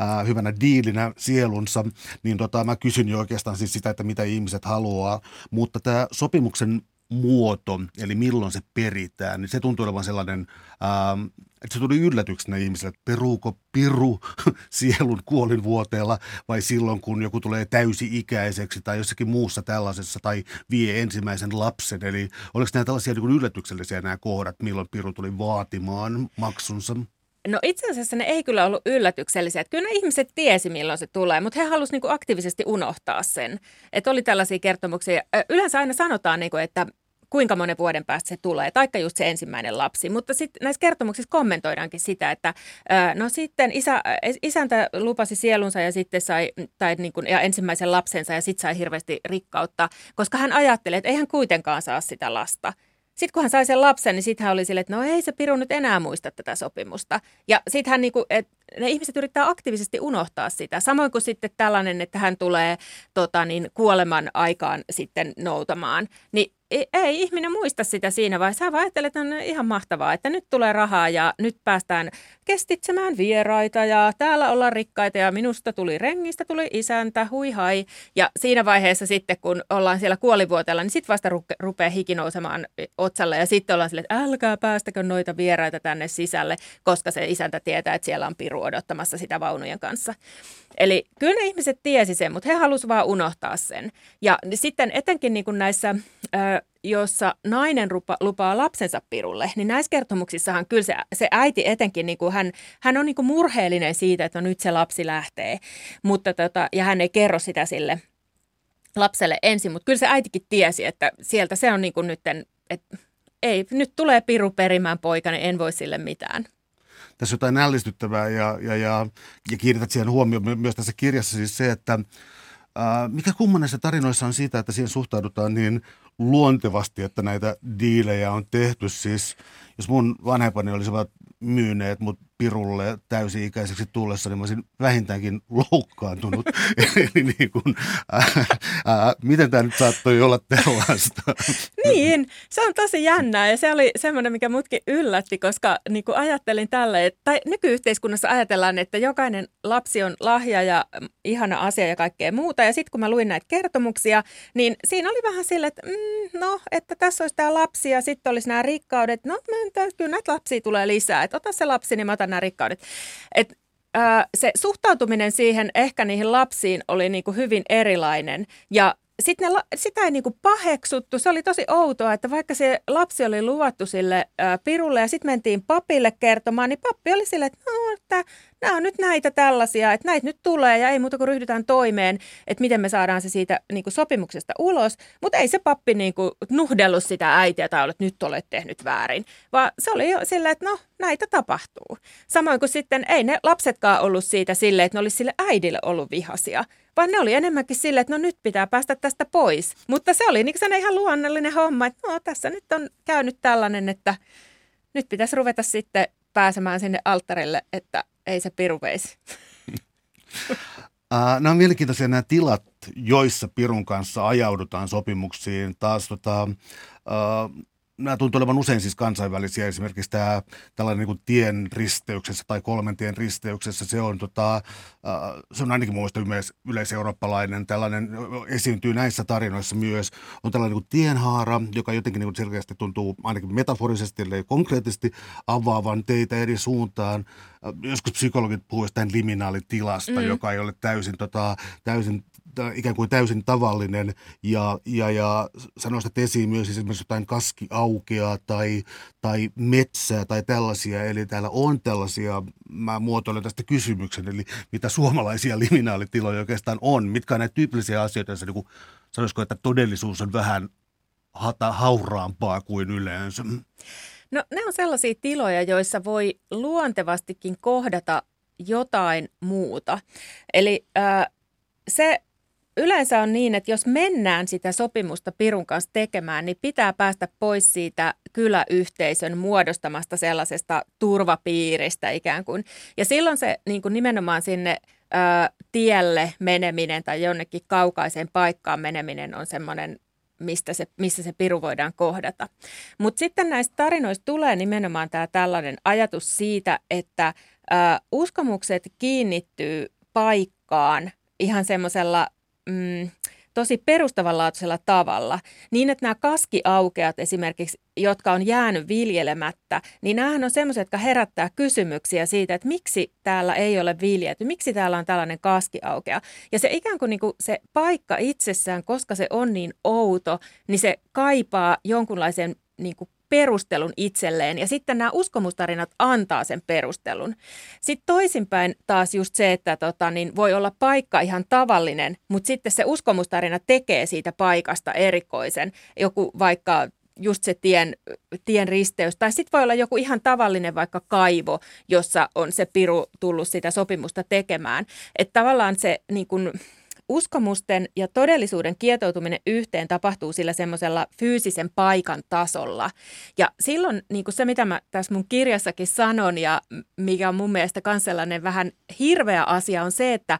[SPEAKER 2] äh, hyvänä diilinä sielunsa, niin tota, mä kysyn jo oikeastaan siis sitä, että mitä ihmiset haluaa. Mutta tämä sopimuksen muoto, eli milloin se peritään, niin se tuntuu olevan sellainen, ähm, että se tuli yllätyksenä ihmiselle, että peruuko piru sielun kuolinvuoteella vai silloin, kun joku tulee täysi-ikäiseksi tai jossakin muussa tällaisessa tai vie ensimmäisen lapsen. Eli oliko nämä tällaisia niin yllätyksellisiä nämä kohdat, milloin piru tuli vaatimaan maksunsa?
[SPEAKER 3] No itse asiassa ne ei kyllä ollut yllätyksellisiä. Että kyllä ne ihmiset tiesi, milloin se tulee, mutta he halusivat niinku aktiivisesti unohtaa sen. Että oli tällaisia kertomuksia. Yleensä aina sanotaan, niinku, että kuinka monen vuoden päästä se tulee, taikka just se ensimmäinen lapsi. Mutta sitten näissä kertomuksissa kommentoidaankin sitä, että no sitten isä, isäntä lupasi sielunsa ja sitten sai, tai niin kuin, ja ensimmäisen lapsensa ja sitten sai hirveästi rikkautta, koska hän ajattelee, että ei hän kuitenkaan saa sitä lasta. Sitten kun hän sai sen lapsen, niin sitten hän oli silleen, että no ei se Piru nyt enää muista tätä sopimusta. Ja sitten hän niinku, et, ne ihmiset yrittää aktiivisesti unohtaa sitä. Samoin kuin sitten tällainen, että hän tulee tota, niin, kuoleman aikaan sitten noutamaan. Niin ei, ei ihminen muista sitä siinä vaiheessa. Hän ajattelee, että on ihan mahtavaa, että nyt tulee rahaa ja nyt päästään kestitsemään vieraita ja täällä ollaan rikkaita ja minusta tuli rengistä, tuli isäntä, hui hai. Ja siinä vaiheessa sitten, kun ollaan siellä kuolivuotella, niin sitten vasta rupe, rupeaa hiki nousemaan otsalle ja sitten ollaan silleen, että älkää päästäkö noita vieraita tänne sisälle, koska se isäntä tietää, että siellä on piru odottamassa sitä vaunujen kanssa. Eli kyllä ne ihmiset tiesi sen, mutta he halusivat vaan unohtaa sen. Ja sitten etenkin niin kuin näissä, jossa nainen rupa, lupaa lapsensa pirulle, niin näissä kertomuksissahan kyllä se, se äiti etenkin, niin kuin hän, hän on niin kuin murheellinen siitä, että no nyt se lapsi lähtee. Mutta tota, ja hän ei kerro sitä sille lapselle ensin, mutta kyllä se äitikin tiesi, että sieltä se on niin kuin nytten, että ei, nyt tulee piru perimään poika, niin en voi sille mitään
[SPEAKER 2] tässä jotain nällistyttävää ja, ja, ja, ja kiinnität siihen huomioon myös tässä kirjassa siis se, että ää, mikä kumman näissä tarinoissa on siitä, että siihen suhtaudutaan niin luontevasti, että näitä diilejä on tehty. Siis jos mun vanhempani olisivat myyneet mut pirulle täysi-ikäiseksi tullessa, niin mä olisin vähintäänkin loukkaantunut. Eli niin kuin, äh, äh, miten tämä nyt saattoi olla tällaista?
[SPEAKER 3] niin, se on tosi jännää ja se oli semmoinen, mikä mutkin yllätti, koska niin kuin ajattelin tälle, että, tai nykyyhteiskunnassa ajatellaan, että jokainen lapsi on lahja ja ihana asia ja kaikkea muuta. Ja sitten kun mä luin näitä kertomuksia, niin siinä oli vähän sille, että mm, no, että tässä olisi tämä lapsi ja sitten olisi nämä rikkaudet. No, kyllä näitä lapsia tulee lisää, että ota se lapsi, niin mä otan nämä rikkaudet. Et, se suhtautuminen siihen ehkä niihin lapsiin oli niin kuin hyvin erilainen ja sitten ne, sitä ei niinku paheksuttu. Se oli tosi outoa, että vaikka se lapsi oli luvattu sille ää, pirulle ja sitten mentiin papille kertomaan, niin pappi oli sille, että no, että nämä on nyt näitä tällaisia, että näitä nyt tulee ja ei muuta kuin ryhdytään toimeen, että miten me saadaan se siitä niinku sopimuksesta ulos. Mutta ei se pappi niinku nuhdellut sitä äitiä tai että nyt olet tehnyt väärin, vaan se oli jo sillä, että no näitä tapahtuu. Samoin kuin sitten ei ne lapsetkaan ollut siitä sille, että ne olisi sille äidille ollut vihasia, vaan ne oli enemmänkin sille, että no nyt pitää päästä tästä pois. Mutta se oli niin ihan luonnollinen homma, että no tässä nyt on käynyt tällainen, että nyt pitäisi ruveta sitten pääsemään sinne alttarille, että ei se piru veisi.
[SPEAKER 2] Nämä on mielenkiintoisia nämä tilat, joissa Pirun kanssa ajaudutaan sopimuksiin. Taas tota, nämä tuntuu olevan usein siis kansainvälisiä. Esimerkiksi tämä tällainen niin tien risteyksessä tai kolmen tien risteyksessä, se on, tota, se on ainakin muista yleis, yleiseurooppalainen. Tällainen esiintyy näissä tarinoissa myös. On tällainen niin tienhaara, joka jotenkin niin selkeästi tuntuu ainakin metaforisesti eli konkreettisesti avaavan teitä eri suuntaan. Joskus psykologit puhuvat jostain liminaalitilasta, mm. joka ei ole täysin, tota, täysin ikään kuin täysin tavallinen ja, ja, ja sä nostat esiin myös esimerkiksi jotain kaskiaukea tai, tai metsää tai tällaisia. Eli täällä on tällaisia, mä muotoilen tästä kysymyksen, eli mitä suomalaisia liminaalitiloja oikeastaan on. Mitkä on näitä tyypillisiä asioita, joissa niin sanoisiko, että todellisuus on vähän hata, hauraampaa kuin yleensä?
[SPEAKER 3] No ne on sellaisia tiloja, joissa voi luontevastikin kohdata jotain muuta. Eli äh, se yleensä on niin, että jos mennään sitä sopimusta Pirun kanssa tekemään, niin pitää päästä pois siitä kyläyhteisön muodostamasta sellaisesta turvapiiristä ikään kuin. Ja silloin se niin kuin nimenomaan sinne ö, tielle meneminen tai jonnekin kaukaiseen paikkaan meneminen on semmoinen mistä se, missä se piru voidaan kohdata. Mutta sitten näistä tarinoista tulee nimenomaan tämä tällainen ajatus siitä, että ö, uskomukset kiinnittyy paikkaan ihan semmoisella mm, tosi perustavanlaatuisella tavalla, niin että nämä kaskiaukeat esimerkiksi, jotka on jäänyt viljelemättä, niin nämähän on semmoisia, jotka herättää kysymyksiä siitä, että miksi täällä ei ole viljelty, miksi täällä on tällainen kaskiaukea. Ja se ikään kuin, niin kuin se paikka itsessään, koska se on niin outo, niin se kaipaa jonkunlaisen niin kuin perustelun itselleen ja sitten nämä uskomustarinat antaa sen perustelun. Sitten toisinpäin taas just se, että tota, niin voi olla paikka ihan tavallinen, mutta sitten se uskomustarina tekee siitä paikasta erikoisen. Joku vaikka just se tien, tien risteys. Tai sitten voi olla joku ihan tavallinen vaikka kaivo, jossa on se piru tullut sitä sopimusta tekemään. Että tavallaan se niin kun, uskomusten ja todellisuuden kietoutuminen yhteen tapahtuu sillä semmoisella fyysisen paikan tasolla. Ja silloin niin kuin se, mitä mä tässä mun kirjassakin sanon ja mikä on mun mielestä myös sellainen vähän hirveä asia on se, että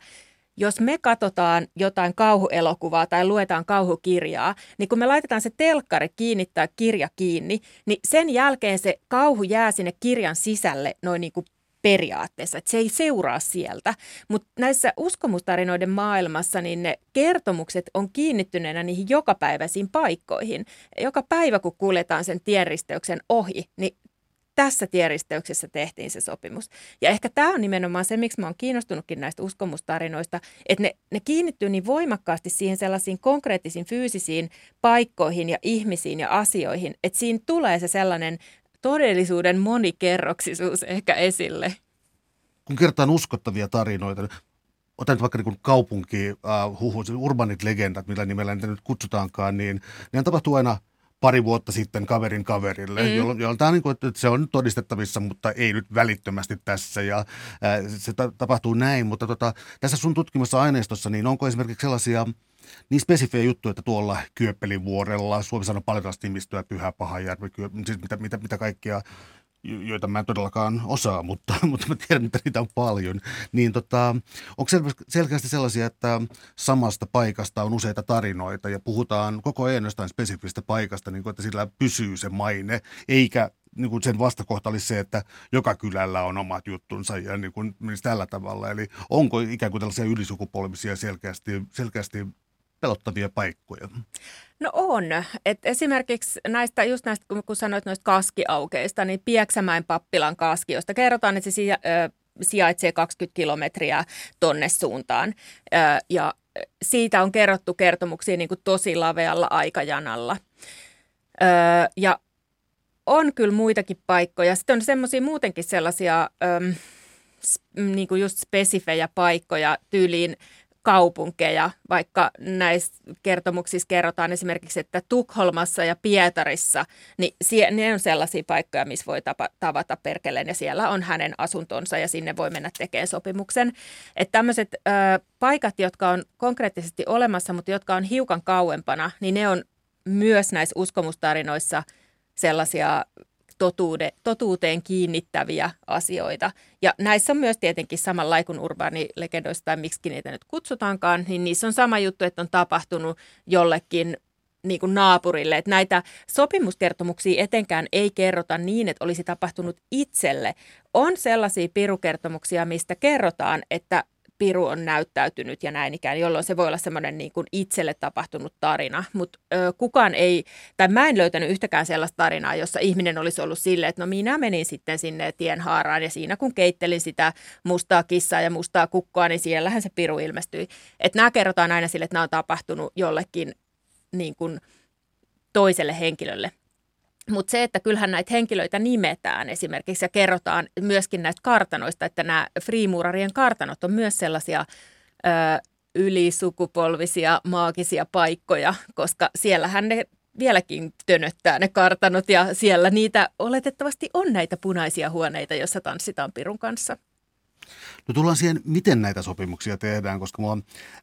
[SPEAKER 3] jos me katsotaan jotain kauhuelokuvaa tai luetaan kauhukirjaa, niin kun me laitetaan se telkkari kiinni tai kirja kiinni, niin sen jälkeen se kauhu jää sinne kirjan sisälle noin niin kuin periaatteessa, että se ei seuraa sieltä. Mutta näissä uskomustarinoiden maailmassa niin ne kertomukset on kiinnittyneenä niihin jokapäiväisiin paikkoihin. Joka päivä, kun kuljetaan sen tienristeyksen ohi, niin tässä tienristeyksessä tehtiin se sopimus. Ja ehkä tämä on nimenomaan se, miksi mä oon kiinnostunutkin näistä uskomustarinoista, että ne, ne kiinnittyy niin voimakkaasti siihen sellaisiin konkreettisiin fyysisiin paikkoihin ja ihmisiin ja asioihin, että siinä tulee se sellainen todellisuuden monikerroksisuus ehkä esille.
[SPEAKER 2] Kun kertaan uskottavia tarinoita, niin otan nyt vaikka niin kaupunki, uh, huhu, urbanit legendat, millä nimellä niitä nyt kutsutaankaan, niin ne tapahtuu aina pari vuotta sitten kaverin kaverille, mm. jolloin, jolloin tämä niin kuin, että se on todistettavissa, mutta ei nyt välittömästi tässä ja ää, se ta- tapahtuu näin. Mutta tota, tässä sun tutkimassa aineistossa, niin onko esimerkiksi sellaisia niin spesifejä juttuja, että tuolla Kyöppelin vuorella, Suomessa on paljon tällaista nimistöä, Pyhä, Pahajärvi, siis mitä, mitä, mitä kaikkia joita mä en todellakaan osaa, mutta, mutta mä tiedän, että niitä on paljon, niin tota, onko selkeästi sellaisia, että samasta paikasta on useita tarinoita ja puhutaan koko ajan jostain spesifistä paikasta, niin kuin, että sillä pysyy se maine, eikä niin kuin sen vastakohta olisi se, että joka kylällä on omat juttunsa ja niin kuin tällä tavalla. Eli onko ikään kuin tällaisia ylisukupolvisia selkeästi, selkeästi pelottavia paikkoja?
[SPEAKER 3] No on. Et esimerkiksi näistä, just näistä, kun sanoit noista kaskiaukeista, niin Pieksämäen pappilan kaski, josta kerrotaan, että se sijaitsee 20 kilometriä tonne suuntaan. Ja siitä on kerrottu kertomuksia niin kuin tosi lavealla aikajanalla. Ja on kyllä muitakin paikkoja. Sitten on semmoisia muutenkin sellaisia niin kuin just spesifejä paikkoja tyyliin kaupunkeja, vaikka näissä kertomuksissa kerrotaan esimerkiksi, että Tukholmassa ja Pietarissa, niin ne on sellaisia paikkoja, missä voi tapa, tavata perkeleen ja siellä on hänen asuntonsa ja sinne voi mennä tekemään sopimuksen. Että tämmöiset ö, paikat, jotka on konkreettisesti olemassa, mutta jotka on hiukan kauempana, niin ne on myös näissä uskomustarinoissa sellaisia totuude, totuuteen kiinnittäviä asioita. Ja näissä on myös tietenkin samalla kuin urbaanilegendoissa tai miksi niitä nyt kutsutaankaan, niin niissä on sama juttu, että on tapahtunut jollekin niin kuin naapurille. Että näitä sopimuskertomuksia etenkään ei kerrota niin, että olisi tapahtunut itselle. On sellaisia pirukertomuksia, mistä kerrotaan, että piru on näyttäytynyt ja näin ikään, jolloin se voi olla semmoinen niin kuin itselle tapahtunut tarina. Mutta kukaan ei, tai mä en löytänyt yhtäkään sellaista tarinaa, jossa ihminen olisi ollut silleen, että no minä menin sitten sinne tienhaaraan ja siinä kun keittelin sitä mustaa kissaa ja mustaa kukkoa, niin siellähän se piru ilmestyi. Että nämä kerrotaan aina sille, että nämä on tapahtunut jollekin niin kuin toiselle henkilölle. Mutta se, että kyllähän näitä henkilöitä nimetään esimerkiksi ja kerrotaan myöskin näistä kartanoista, että nämä freemuurarien kartanot on myös sellaisia ö, ylisukupolvisia maagisia paikkoja, koska siellähän ne vieläkin tönöttää ne kartanot ja siellä niitä oletettavasti on näitä punaisia huoneita, joissa tanssitaan pirun kanssa.
[SPEAKER 2] No tullaan siihen, miten näitä sopimuksia tehdään, koska mua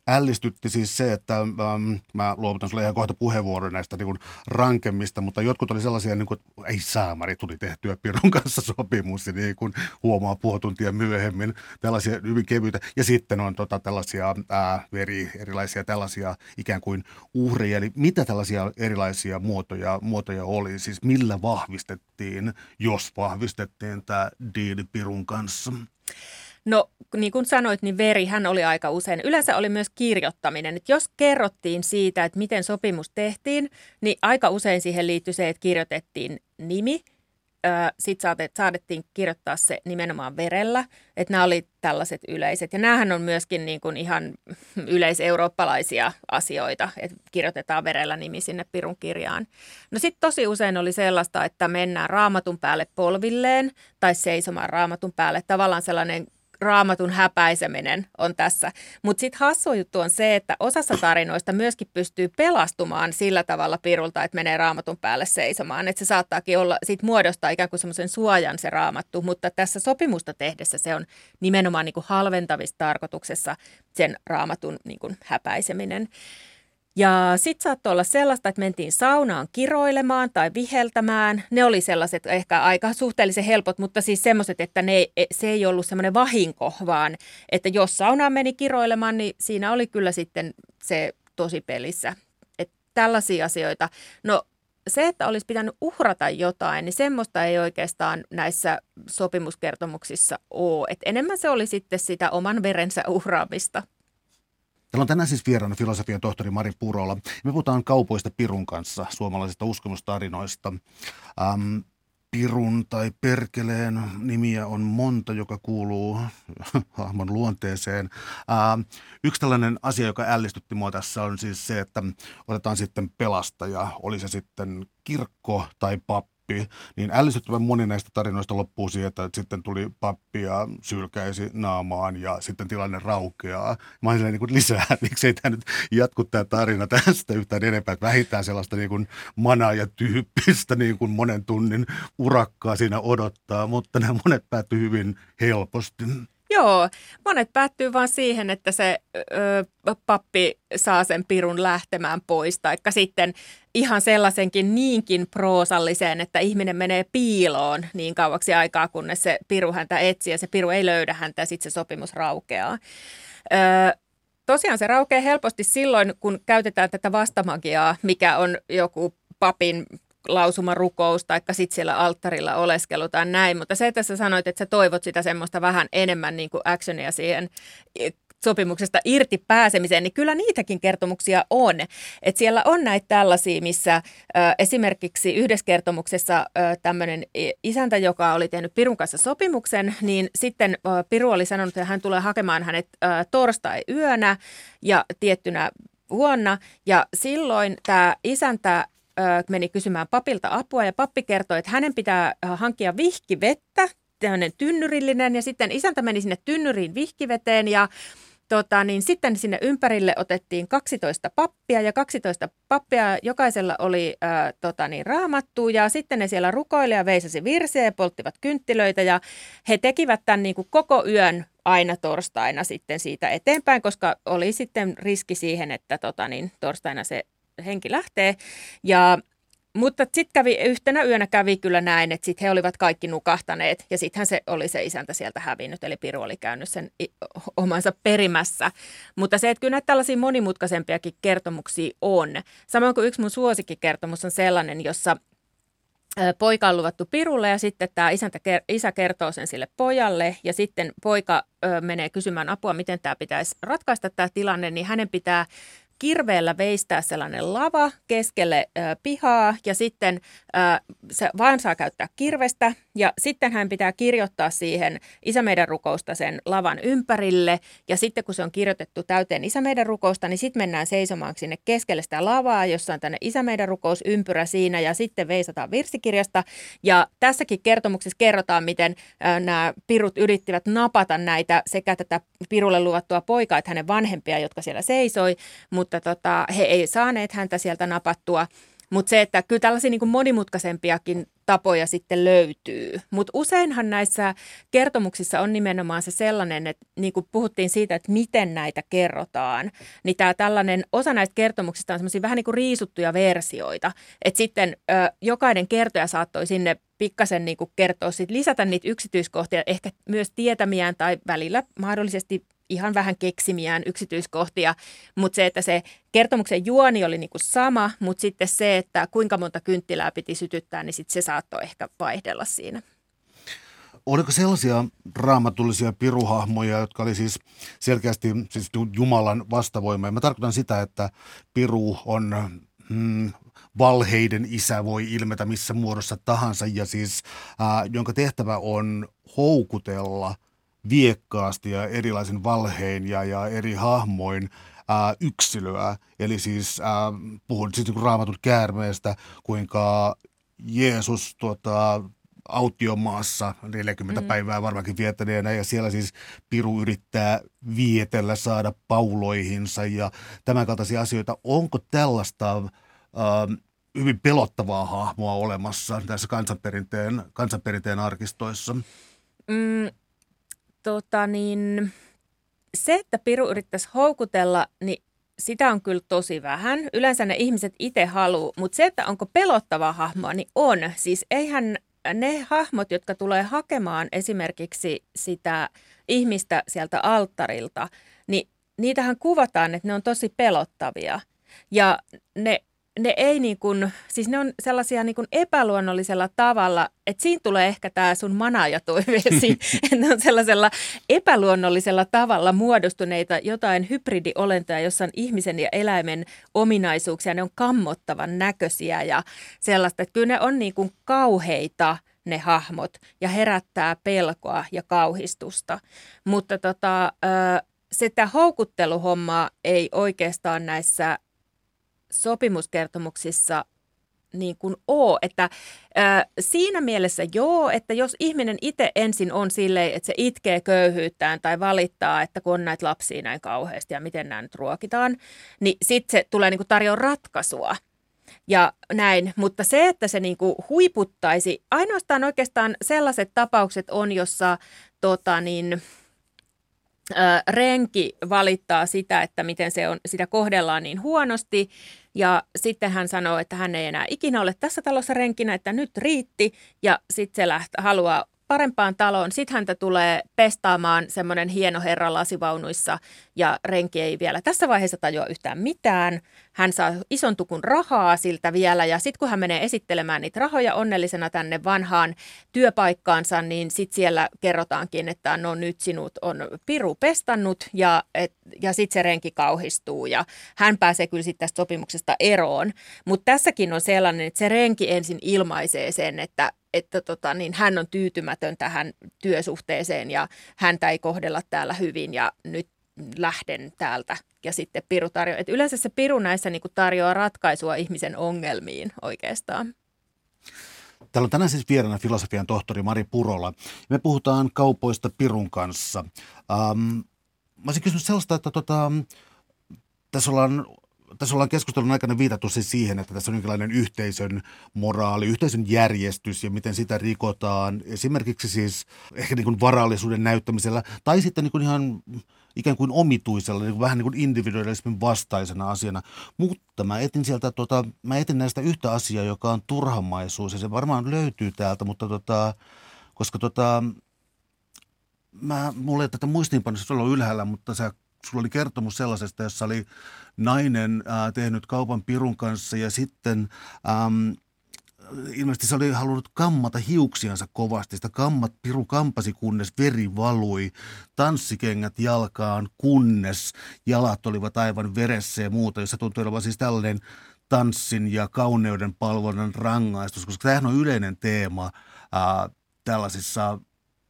[SPEAKER 2] ällistytti siis se, että ähm, mä luovutan sulle ihan kohta puheenvuoron näistä niin rankemmista, mutta jotkut oli sellaisia, niin kuin, ei saamari, tuli tehtyä Pirun kanssa sopimus, niin kuin huomaa puoli tuntia myöhemmin, tällaisia hyvin kevyitä. Ja sitten on tota, tällaisia ää, veri, erilaisia tällaisia ikään kuin uhreja, eli mitä tällaisia erilaisia muotoja, muotoja oli, siis millä vahvistettiin, jos vahvistettiin tämä diili Pirun kanssa?
[SPEAKER 3] No niin kuin sanoit, niin verihän oli aika usein. Yleensä oli myös kirjoittaminen. Että jos kerrottiin siitä, että miten sopimus tehtiin, niin aika usein siihen liittyi se, että kirjoitettiin nimi. Sitten saadettiin kirjoittaa se nimenomaan verellä, että nämä oli tällaiset yleiset. Ja näähän on myöskin niin kuin ihan yleiseurooppalaisia asioita, että kirjoitetaan verellä nimi sinne pirun kirjaan. No sitten tosi usein oli sellaista, että mennään raamatun päälle polvilleen tai seisomaan raamatun päälle. Tavallaan sellainen raamatun häpäiseminen on tässä. Mutta sitten hassu juttu on se, että osassa tarinoista myöskin pystyy pelastumaan sillä tavalla pirulta, että menee raamatun päälle seisomaan. Että se saattaakin olla, sit muodostaa ikään kuin semmoisen suojan se raamattu, mutta tässä sopimusta tehdessä se on nimenomaan niin kuin halventavissa tarkoituksessa sen raamatun niin kuin häpäiseminen. Ja sitten saattoi olla sellaista, että mentiin saunaan kiroilemaan tai viheltämään. Ne oli sellaiset ehkä aika suhteellisen helpot, mutta siis semmoiset, että ne, e, se ei ollut semmoinen vahinko, vaan että jos saunaan meni kiroilemaan, niin siinä oli kyllä sitten se tosi pelissä. Että tällaisia asioita. No se, että olisi pitänyt uhrata jotain, niin semmoista ei oikeastaan näissä sopimuskertomuksissa ole. Et enemmän se oli sitten sitä oman verensä uhraamista.
[SPEAKER 2] Täällä on tänään siis vieraana filosofian tohtori Mari Purola. Me puhutaan kaupoista Pirun kanssa, suomalaisista uskomustarinoista. Ähm, Pirun tai Perkeleen nimiä on monta, joka kuuluu hahmon luonteeseen. Ähm, yksi tällainen asia, joka ällistytti mua tässä on siis se, että otetaan sitten pelastaja, oli se sitten kirkko tai pappi pappi, niin ällistyttävän moni näistä tarinoista loppuu siihen, että sitten tuli pappi ja sylkäisi naamaan ja sitten tilanne raukeaa. Mä olin niin kuin lisää, miksei tämä nyt jatku tämä tarina tästä yhtään enempää, että vähintään sellaista niin kuin ja tyyppistä niin kuin monen tunnin urakkaa siinä odottaa, mutta nämä monet päättyy hyvin helposti.
[SPEAKER 3] Joo, monet päättyy vaan siihen, että se ö, pappi saa sen pirun lähtemään pois, taikka sitten ihan sellaisenkin niinkin proosalliseen, että ihminen menee piiloon niin kauaksi aikaa, kunnes se piru häntä etsii ja se piru ei löydä häntä ja sitten se sopimus raukeaa. Ö, tosiaan se raukeaa helposti silloin, kun käytetään tätä vastamagiaa, mikä on joku papin lausuma rukous tai sitten siellä alttarilla oleskelu tai näin, mutta se, että sä sanoit, että sä toivot sitä semmoista vähän enemmän niin kuin actionia siihen sopimuksesta irti pääsemiseen, niin kyllä niitäkin kertomuksia on. Et siellä on näitä tällaisia, missä ö, esimerkiksi yhdessä kertomuksessa tämmöinen isäntä, joka oli tehnyt Pirun kanssa sopimuksen, niin sitten ö, Piru oli sanonut, että hän tulee hakemaan hänet ö, torstai-yönä ja tiettynä vuonna. Ja silloin tämä isäntä meni kysymään papilta apua ja pappi kertoi, että hänen pitää hankkia vihkivettä, tämmöinen tynnyrillinen ja sitten isäntä meni sinne tynnyriin vihkiveteen ja Tota, niin sitten sinne ympärille otettiin 12 pappia ja 12 pappia jokaisella oli ää, tota, niin, raamattu ja sitten ne siellä rukoili ja veisasi virsiä ja polttivat kynttilöitä ja he tekivät tämän niin kuin koko yön aina torstaina sitten siitä eteenpäin, koska oli sitten riski siihen, että tota, niin, torstaina se henki lähtee. Ja mutta sitten kävi, yhtenä yönä kävi kyllä näin, että sitten he olivat kaikki nukahtaneet ja sittenhän se oli se isäntä sieltä hävinnyt, eli Piru oli käynyt sen omansa perimässä. Mutta se, että kyllä näitä tällaisia monimutkaisempiakin kertomuksia on. Samoin kuin yksi mun suosikkikertomus on sellainen, jossa poika on luvattu pirulle ja sitten tämä isäntä, isä kertoo sen sille pojalle ja sitten poika menee kysymään apua, miten tämä pitäisi ratkaista tämä tilanne, niin hänen pitää kirveellä veistää sellainen lava keskelle ö, pihaa ja sitten ö, se vaan saa käyttää kirvestä. Ja sitten hän pitää kirjoittaa siihen isämeidän rukousta sen lavan ympärille. Ja sitten kun se on kirjoitettu täyteen isämeidän rukousta, niin sitten mennään seisomaan sinne keskelle sitä lavaa, jossa on tänne isämeidän rukousympyrä siinä. Ja sitten veisataan virsikirjasta ja tässäkin kertomuksessa kerrotaan, miten ö, nämä pirut yrittivät napata näitä sekä tätä pirulle luvattua poikaa että hänen vanhempia, jotka siellä seisoi, mutta mutta tota, he ei saaneet häntä sieltä napattua. Mutta se, että kyllä tällaisia niin monimutkaisempiakin tapoja sitten löytyy. Mutta useinhan näissä kertomuksissa on nimenomaan se sellainen, että niin kuin puhuttiin siitä, että miten näitä kerrotaan, niin tämä tällainen, osa näistä kertomuksista on semmoisia vähän niin kuin riisuttuja versioita. Että sitten ö, jokainen kertoja saattoi sinne pikkasen niin kertoa, sit lisätä niitä yksityiskohtia, ehkä myös tietämiään tai välillä mahdollisesti ihan vähän keksimiään yksityiskohtia, mutta se, että se kertomuksen juoni oli niinku sama, mutta sitten se, että kuinka monta kynttilää piti sytyttää, niin sitten se saattoi ehkä vaihdella siinä.
[SPEAKER 2] Oliko sellaisia raamatullisia piruhahmoja, jotka oli siis selkeästi siis Jumalan vastavoima? mä tarkoitan sitä, että piru on mm, valheiden isä voi ilmetä missä muodossa tahansa ja siis äh, jonka tehtävä on houkutella – viekkaasti ja erilaisin valhein ja, ja eri hahmoin ää, yksilöä. Eli siis ää, puhun siis niin raamatut käärmeestä, kuinka Jeesus tuota, autiomaassa 40 mm. päivää varmaankin viettäneenä ja siellä siis Piru yrittää vietellä, saada pauloihinsa ja tämän kaltaisia asioita. Onko tällaista äh, hyvin pelottavaa hahmoa olemassa tässä kansanperinteen, kansanperinteen arkistoissa?
[SPEAKER 3] Mm, tota niin, se, että Piru yrittäisi houkutella, niin sitä on kyllä tosi vähän. Yleensä ne ihmiset itse haluaa, mutta se, että onko pelottava hahmoa, niin on. Siis eihän ne hahmot, jotka tulee hakemaan esimerkiksi sitä ihmistä sieltä alttarilta, niin niitähän kuvataan, että ne on tosi pelottavia. Ja ne ne ei niin kuin, siis ne on sellaisia niin kuin epäluonnollisella tavalla, että siinä tulee ehkä tämä sun manaajatoiveesi, että ne on sellaisella epäluonnollisella tavalla muodostuneita jotain hybridiolentoja, jossa on ihmisen ja eläimen ominaisuuksia, ne on kammottavan näköisiä ja sellaista, että kyllä ne on niin kuin kauheita ne hahmot ja herättää pelkoa ja kauhistusta, mutta tota, sitä houkutteluhommaa ei oikeastaan näissä sopimuskertomuksissa niin kuin oo, että ää, siinä mielessä joo, että jos ihminen itse ensin on silleen, että se itkee köyhyyttään tai valittaa, että kun on näitä lapsia näin kauheasti ja miten nämä nyt ruokitaan, niin sitten se tulee niin kuin tarjoa ratkaisua ja näin. Mutta se, että se niin kuin huiputtaisi, ainoastaan oikeastaan sellaiset tapaukset on, jossa tota niin, renki valittaa sitä, että miten se on, sitä kohdellaan niin huonosti. Ja sitten hän sanoo, että hän ei enää ikinä ole tässä talossa renkinä, että nyt riitti. Ja sitten se lähtee, haluaa parempaan taloon. Sitten häntä tulee pestaamaan semmoinen hieno herra lasivaunuissa ja renki ei vielä tässä vaiheessa tajua yhtään mitään. Hän saa ison tukun rahaa siltä vielä ja sitten kun hän menee esittelemään niitä rahoja onnellisena tänne vanhaan työpaikkaansa, niin sitten siellä kerrotaankin, että no nyt sinut on piru pestannut ja, ja sitten se renki kauhistuu ja hän pääsee kyllä sitten tästä sopimuksesta eroon. Mutta tässäkin on sellainen, että se renki ensin ilmaisee sen, että että tota, niin hän on tyytymätön tähän työsuhteeseen ja häntä ei kohdella täällä hyvin ja nyt lähden täältä. Ja sitten Piru tarjoaa, että yleensä se Piru näissä niin kuin tarjoaa ratkaisua ihmisen ongelmiin oikeastaan.
[SPEAKER 2] Täällä on tänään siis vieraana filosofian tohtori Mari Purola. Me puhutaan kaupoista Pirun kanssa. Ähm, mä olisin kysynyt sellaista, että tota, tässä ollaan tässä ollaan keskustelun aikana viitattu siis siihen, että tässä on jonkinlainen yhteisön moraali, yhteisön järjestys ja miten sitä rikotaan. Esimerkiksi siis ehkä niin kuin varallisuuden näyttämisellä tai sitten niin kuin ihan ikään kuin omituisella, niin vähän niin kuin individualismin vastaisena asiana. Mutta mä etin sieltä, tota, mä etin näistä yhtä asiaa, joka on turhamaisuus ja se varmaan löytyy täältä, mutta tota, koska tota, mä, mulla ei tätä muistiinpanossa sulla on ylhäällä, mutta sä, sulla oli kertomus sellaisesta, jossa oli nainen ää, tehnyt kaupan pirun kanssa ja sitten äm, ilmeisesti se oli halunnut kammata hiuksiansa kovasti. Sitä kammat, piru kampasi, kunnes veri valui. Tanssikengät jalkaan, kunnes jalat olivat aivan veressä ja muuta, jossa tuntui olevan siis tällainen tanssin ja kauneuden palvelun rangaistus, koska tämähän on yleinen teema ää, tällaisissa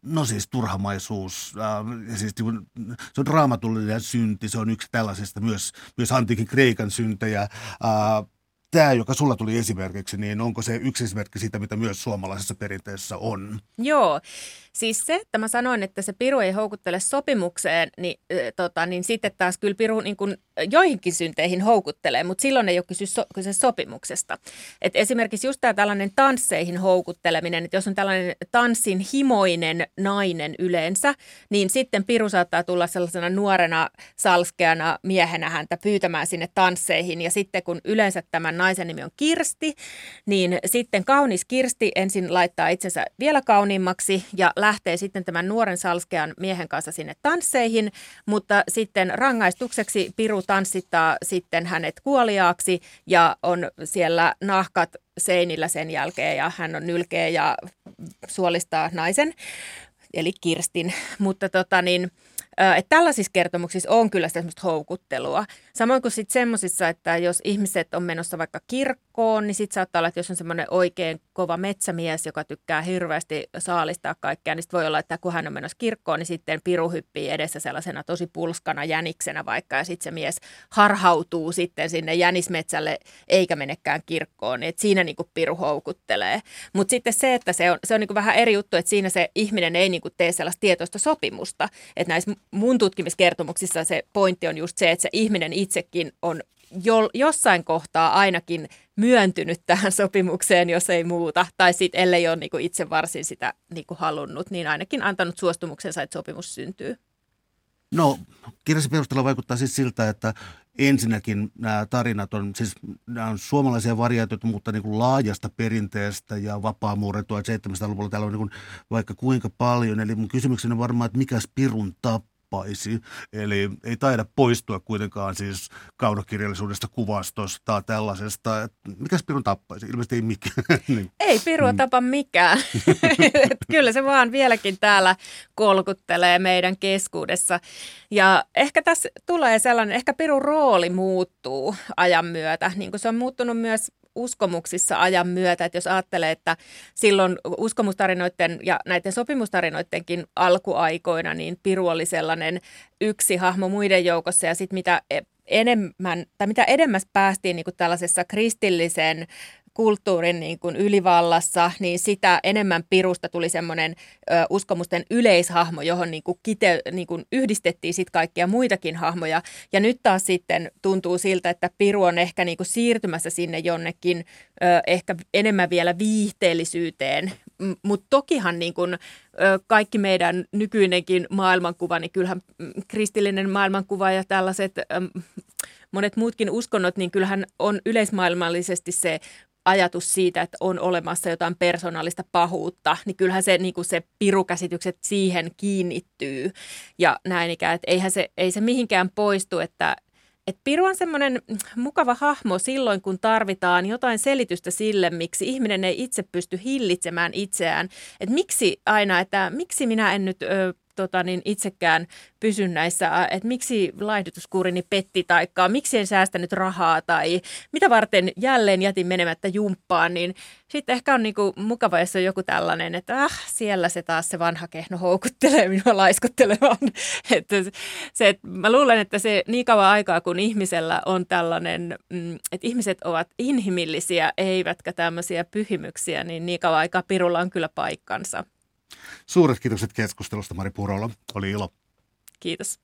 [SPEAKER 2] No siis turhamaisuus, äh, siis, niinku, se on draamatullinen synti, se on yksi tällaisista myös, myös antiikin Kreikan syntejä. Äh, tämä, joka sulla tuli esimerkiksi, niin onko se yksi esimerkki siitä, mitä myös suomalaisessa perinteessä on?
[SPEAKER 3] Joo, siis se, että mä sanoin, että se piru ei houkuttele sopimukseen, niin, äh, tota, niin sitten taas kyllä piru niin kun, joihinkin synteihin houkuttelee, mutta silloin ei ole kyse, so, kyse sopimuksesta. Et esimerkiksi just tämä tällainen tansseihin houkutteleminen, että jos on tällainen tanssin himoinen nainen yleensä, niin sitten piru saattaa tulla sellaisena nuorena salskeana miehenä häntä pyytämään sinne tansseihin. Ja sitten kun yleensä tämän naisen nimi on Kirsti, niin sitten kaunis Kirsti ensin laittaa itsensä vielä kauniimmaksi ja lähtee sitten tämän nuoren salskean miehen kanssa sinne tansseihin, mutta sitten rangaistukseksi piru tanssittaa sitten hänet kuoliaaksi ja on siellä nahkat seinillä sen jälkeen ja hän on nylkeä ja suolistaa naisen, eli Kirstin. Mutta tota niin, että tällaisissa kertomuksissa on kyllä semmoista houkuttelua. Samoin kuin sitten semmoisissa, että jos ihmiset on menossa vaikka kirkkoon, niin sitten saattaa olla, että jos on semmoinen oikein kova metsämies, joka tykkää hirveästi saalistaa kaikkea, niin sitten voi olla, että kun hän on menossa kirkkoon, niin sitten piru hyppii edessä sellaisena tosi pulskana jäniksenä vaikka, ja sitten se mies harhautuu sitten sinne jänismetsälle, eikä menekään kirkkoon, niin siinä niin kuin piru houkuttelee. Mutta sitten se, että se on, se on niin kuin vähän eri juttu, että siinä se ihminen ei niin kuin tee sellaista tietoista sopimusta, että näissä mun tutkimiskertomuksissa se pointti on just se, että se ihminen itsekin on jo, jossain kohtaa ainakin myöntynyt tähän sopimukseen, jos ei muuta, tai sitten ellei ole niin itse varsin sitä niin halunnut, niin ainakin antanut suostumuksensa, että sopimus syntyy.
[SPEAKER 2] No, kirjassa perusteella vaikuttaa siis siltä, että ensinnäkin nämä tarinat on, siis nämä on suomalaisia variaatioita, mutta niin kuin laajasta perinteestä ja vapaamuuren 1700-luvulla täällä on niin kuin vaikka kuinka paljon. Eli mun kysymykseni on varmaan, että mikä Spirun tap tappaisi. Eli ei taida poistua kuitenkaan siis kaunokirjallisuudesta, kuvastosta tai tällaisesta. Mikä Pirun tappaisi? Ilmeisesti ei mikään. niin.
[SPEAKER 3] Ei Pirua mm. tapa mikään. Kyllä se vaan vieläkin täällä kolkuttelee meidän keskuudessa. Ja ehkä tässä tulee sellainen, ehkä Pirun rooli muuttuu ajan myötä, niin kuin se on muuttunut myös uskomuksissa ajan myötä, että jos ajattelee, että silloin uskomustarinoiden ja näiden sopimustarinoidenkin alkuaikoina, niin Piru oli sellainen yksi hahmo muiden joukossa ja sitten mitä e- enemmän, tai mitä edemmäs päästiin niin kuin tällaisessa kristillisen kulttuurin niin kuin ylivallassa, niin sitä enemmän pirusta tuli semmoinen ö, uskomusten yleishahmo, johon niin kuin kite, niin kuin yhdistettiin sitten kaikkia muitakin hahmoja. Ja nyt taas sitten tuntuu siltä, että piru on ehkä niin kuin siirtymässä sinne jonnekin ö, ehkä enemmän vielä viihteellisyyteen. Mutta tokihan niin kuin, ö, kaikki meidän nykyinenkin maailmankuva, niin kyllähän kristillinen maailmankuva ja tällaiset... Ö, monet muutkin uskonnot, niin kyllähän on yleismaailmallisesti se ajatus siitä, että on olemassa jotain persoonallista pahuutta, niin kyllähän se, niin kuin se pirukäsitykset siihen kiinnittyy ja näin ikään, että eihän se, ei se mihinkään poistu, että et Piru on semmoinen mukava hahmo silloin, kun tarvitaan jotain selitystä sille, miksi ihminen ei itse pysty hillitsemään itseään. Että miksi aina, että miksi minä en nyt ö, tota, niin itsekään pysy näissä, että miksi laihdutuskuurini petti tai miksi en säästänyt rahaa tai mitä varten jälleen jätin menemättä jumppaan, niin sitten ehkä on niinku mukava, jos on joku tällainen, että ah, siellä se taas se vanha kehno houkuttelee minua laiskuttelemaan. että se, että mä luulen, että se niin kauan aikaa, kun ihmisellä on tällainen, mm, että ihmiset ovat inhimillisiä eivätkä tämmöisiä pyhimyksiä, niin niin kauan aikaa pirulla on kyllä paikkansa.
[SPEAKER 2] Suuret kiitokset keskustelusta Mari Purola. Oli ilo.
[SPEAKER 3] Kiitos.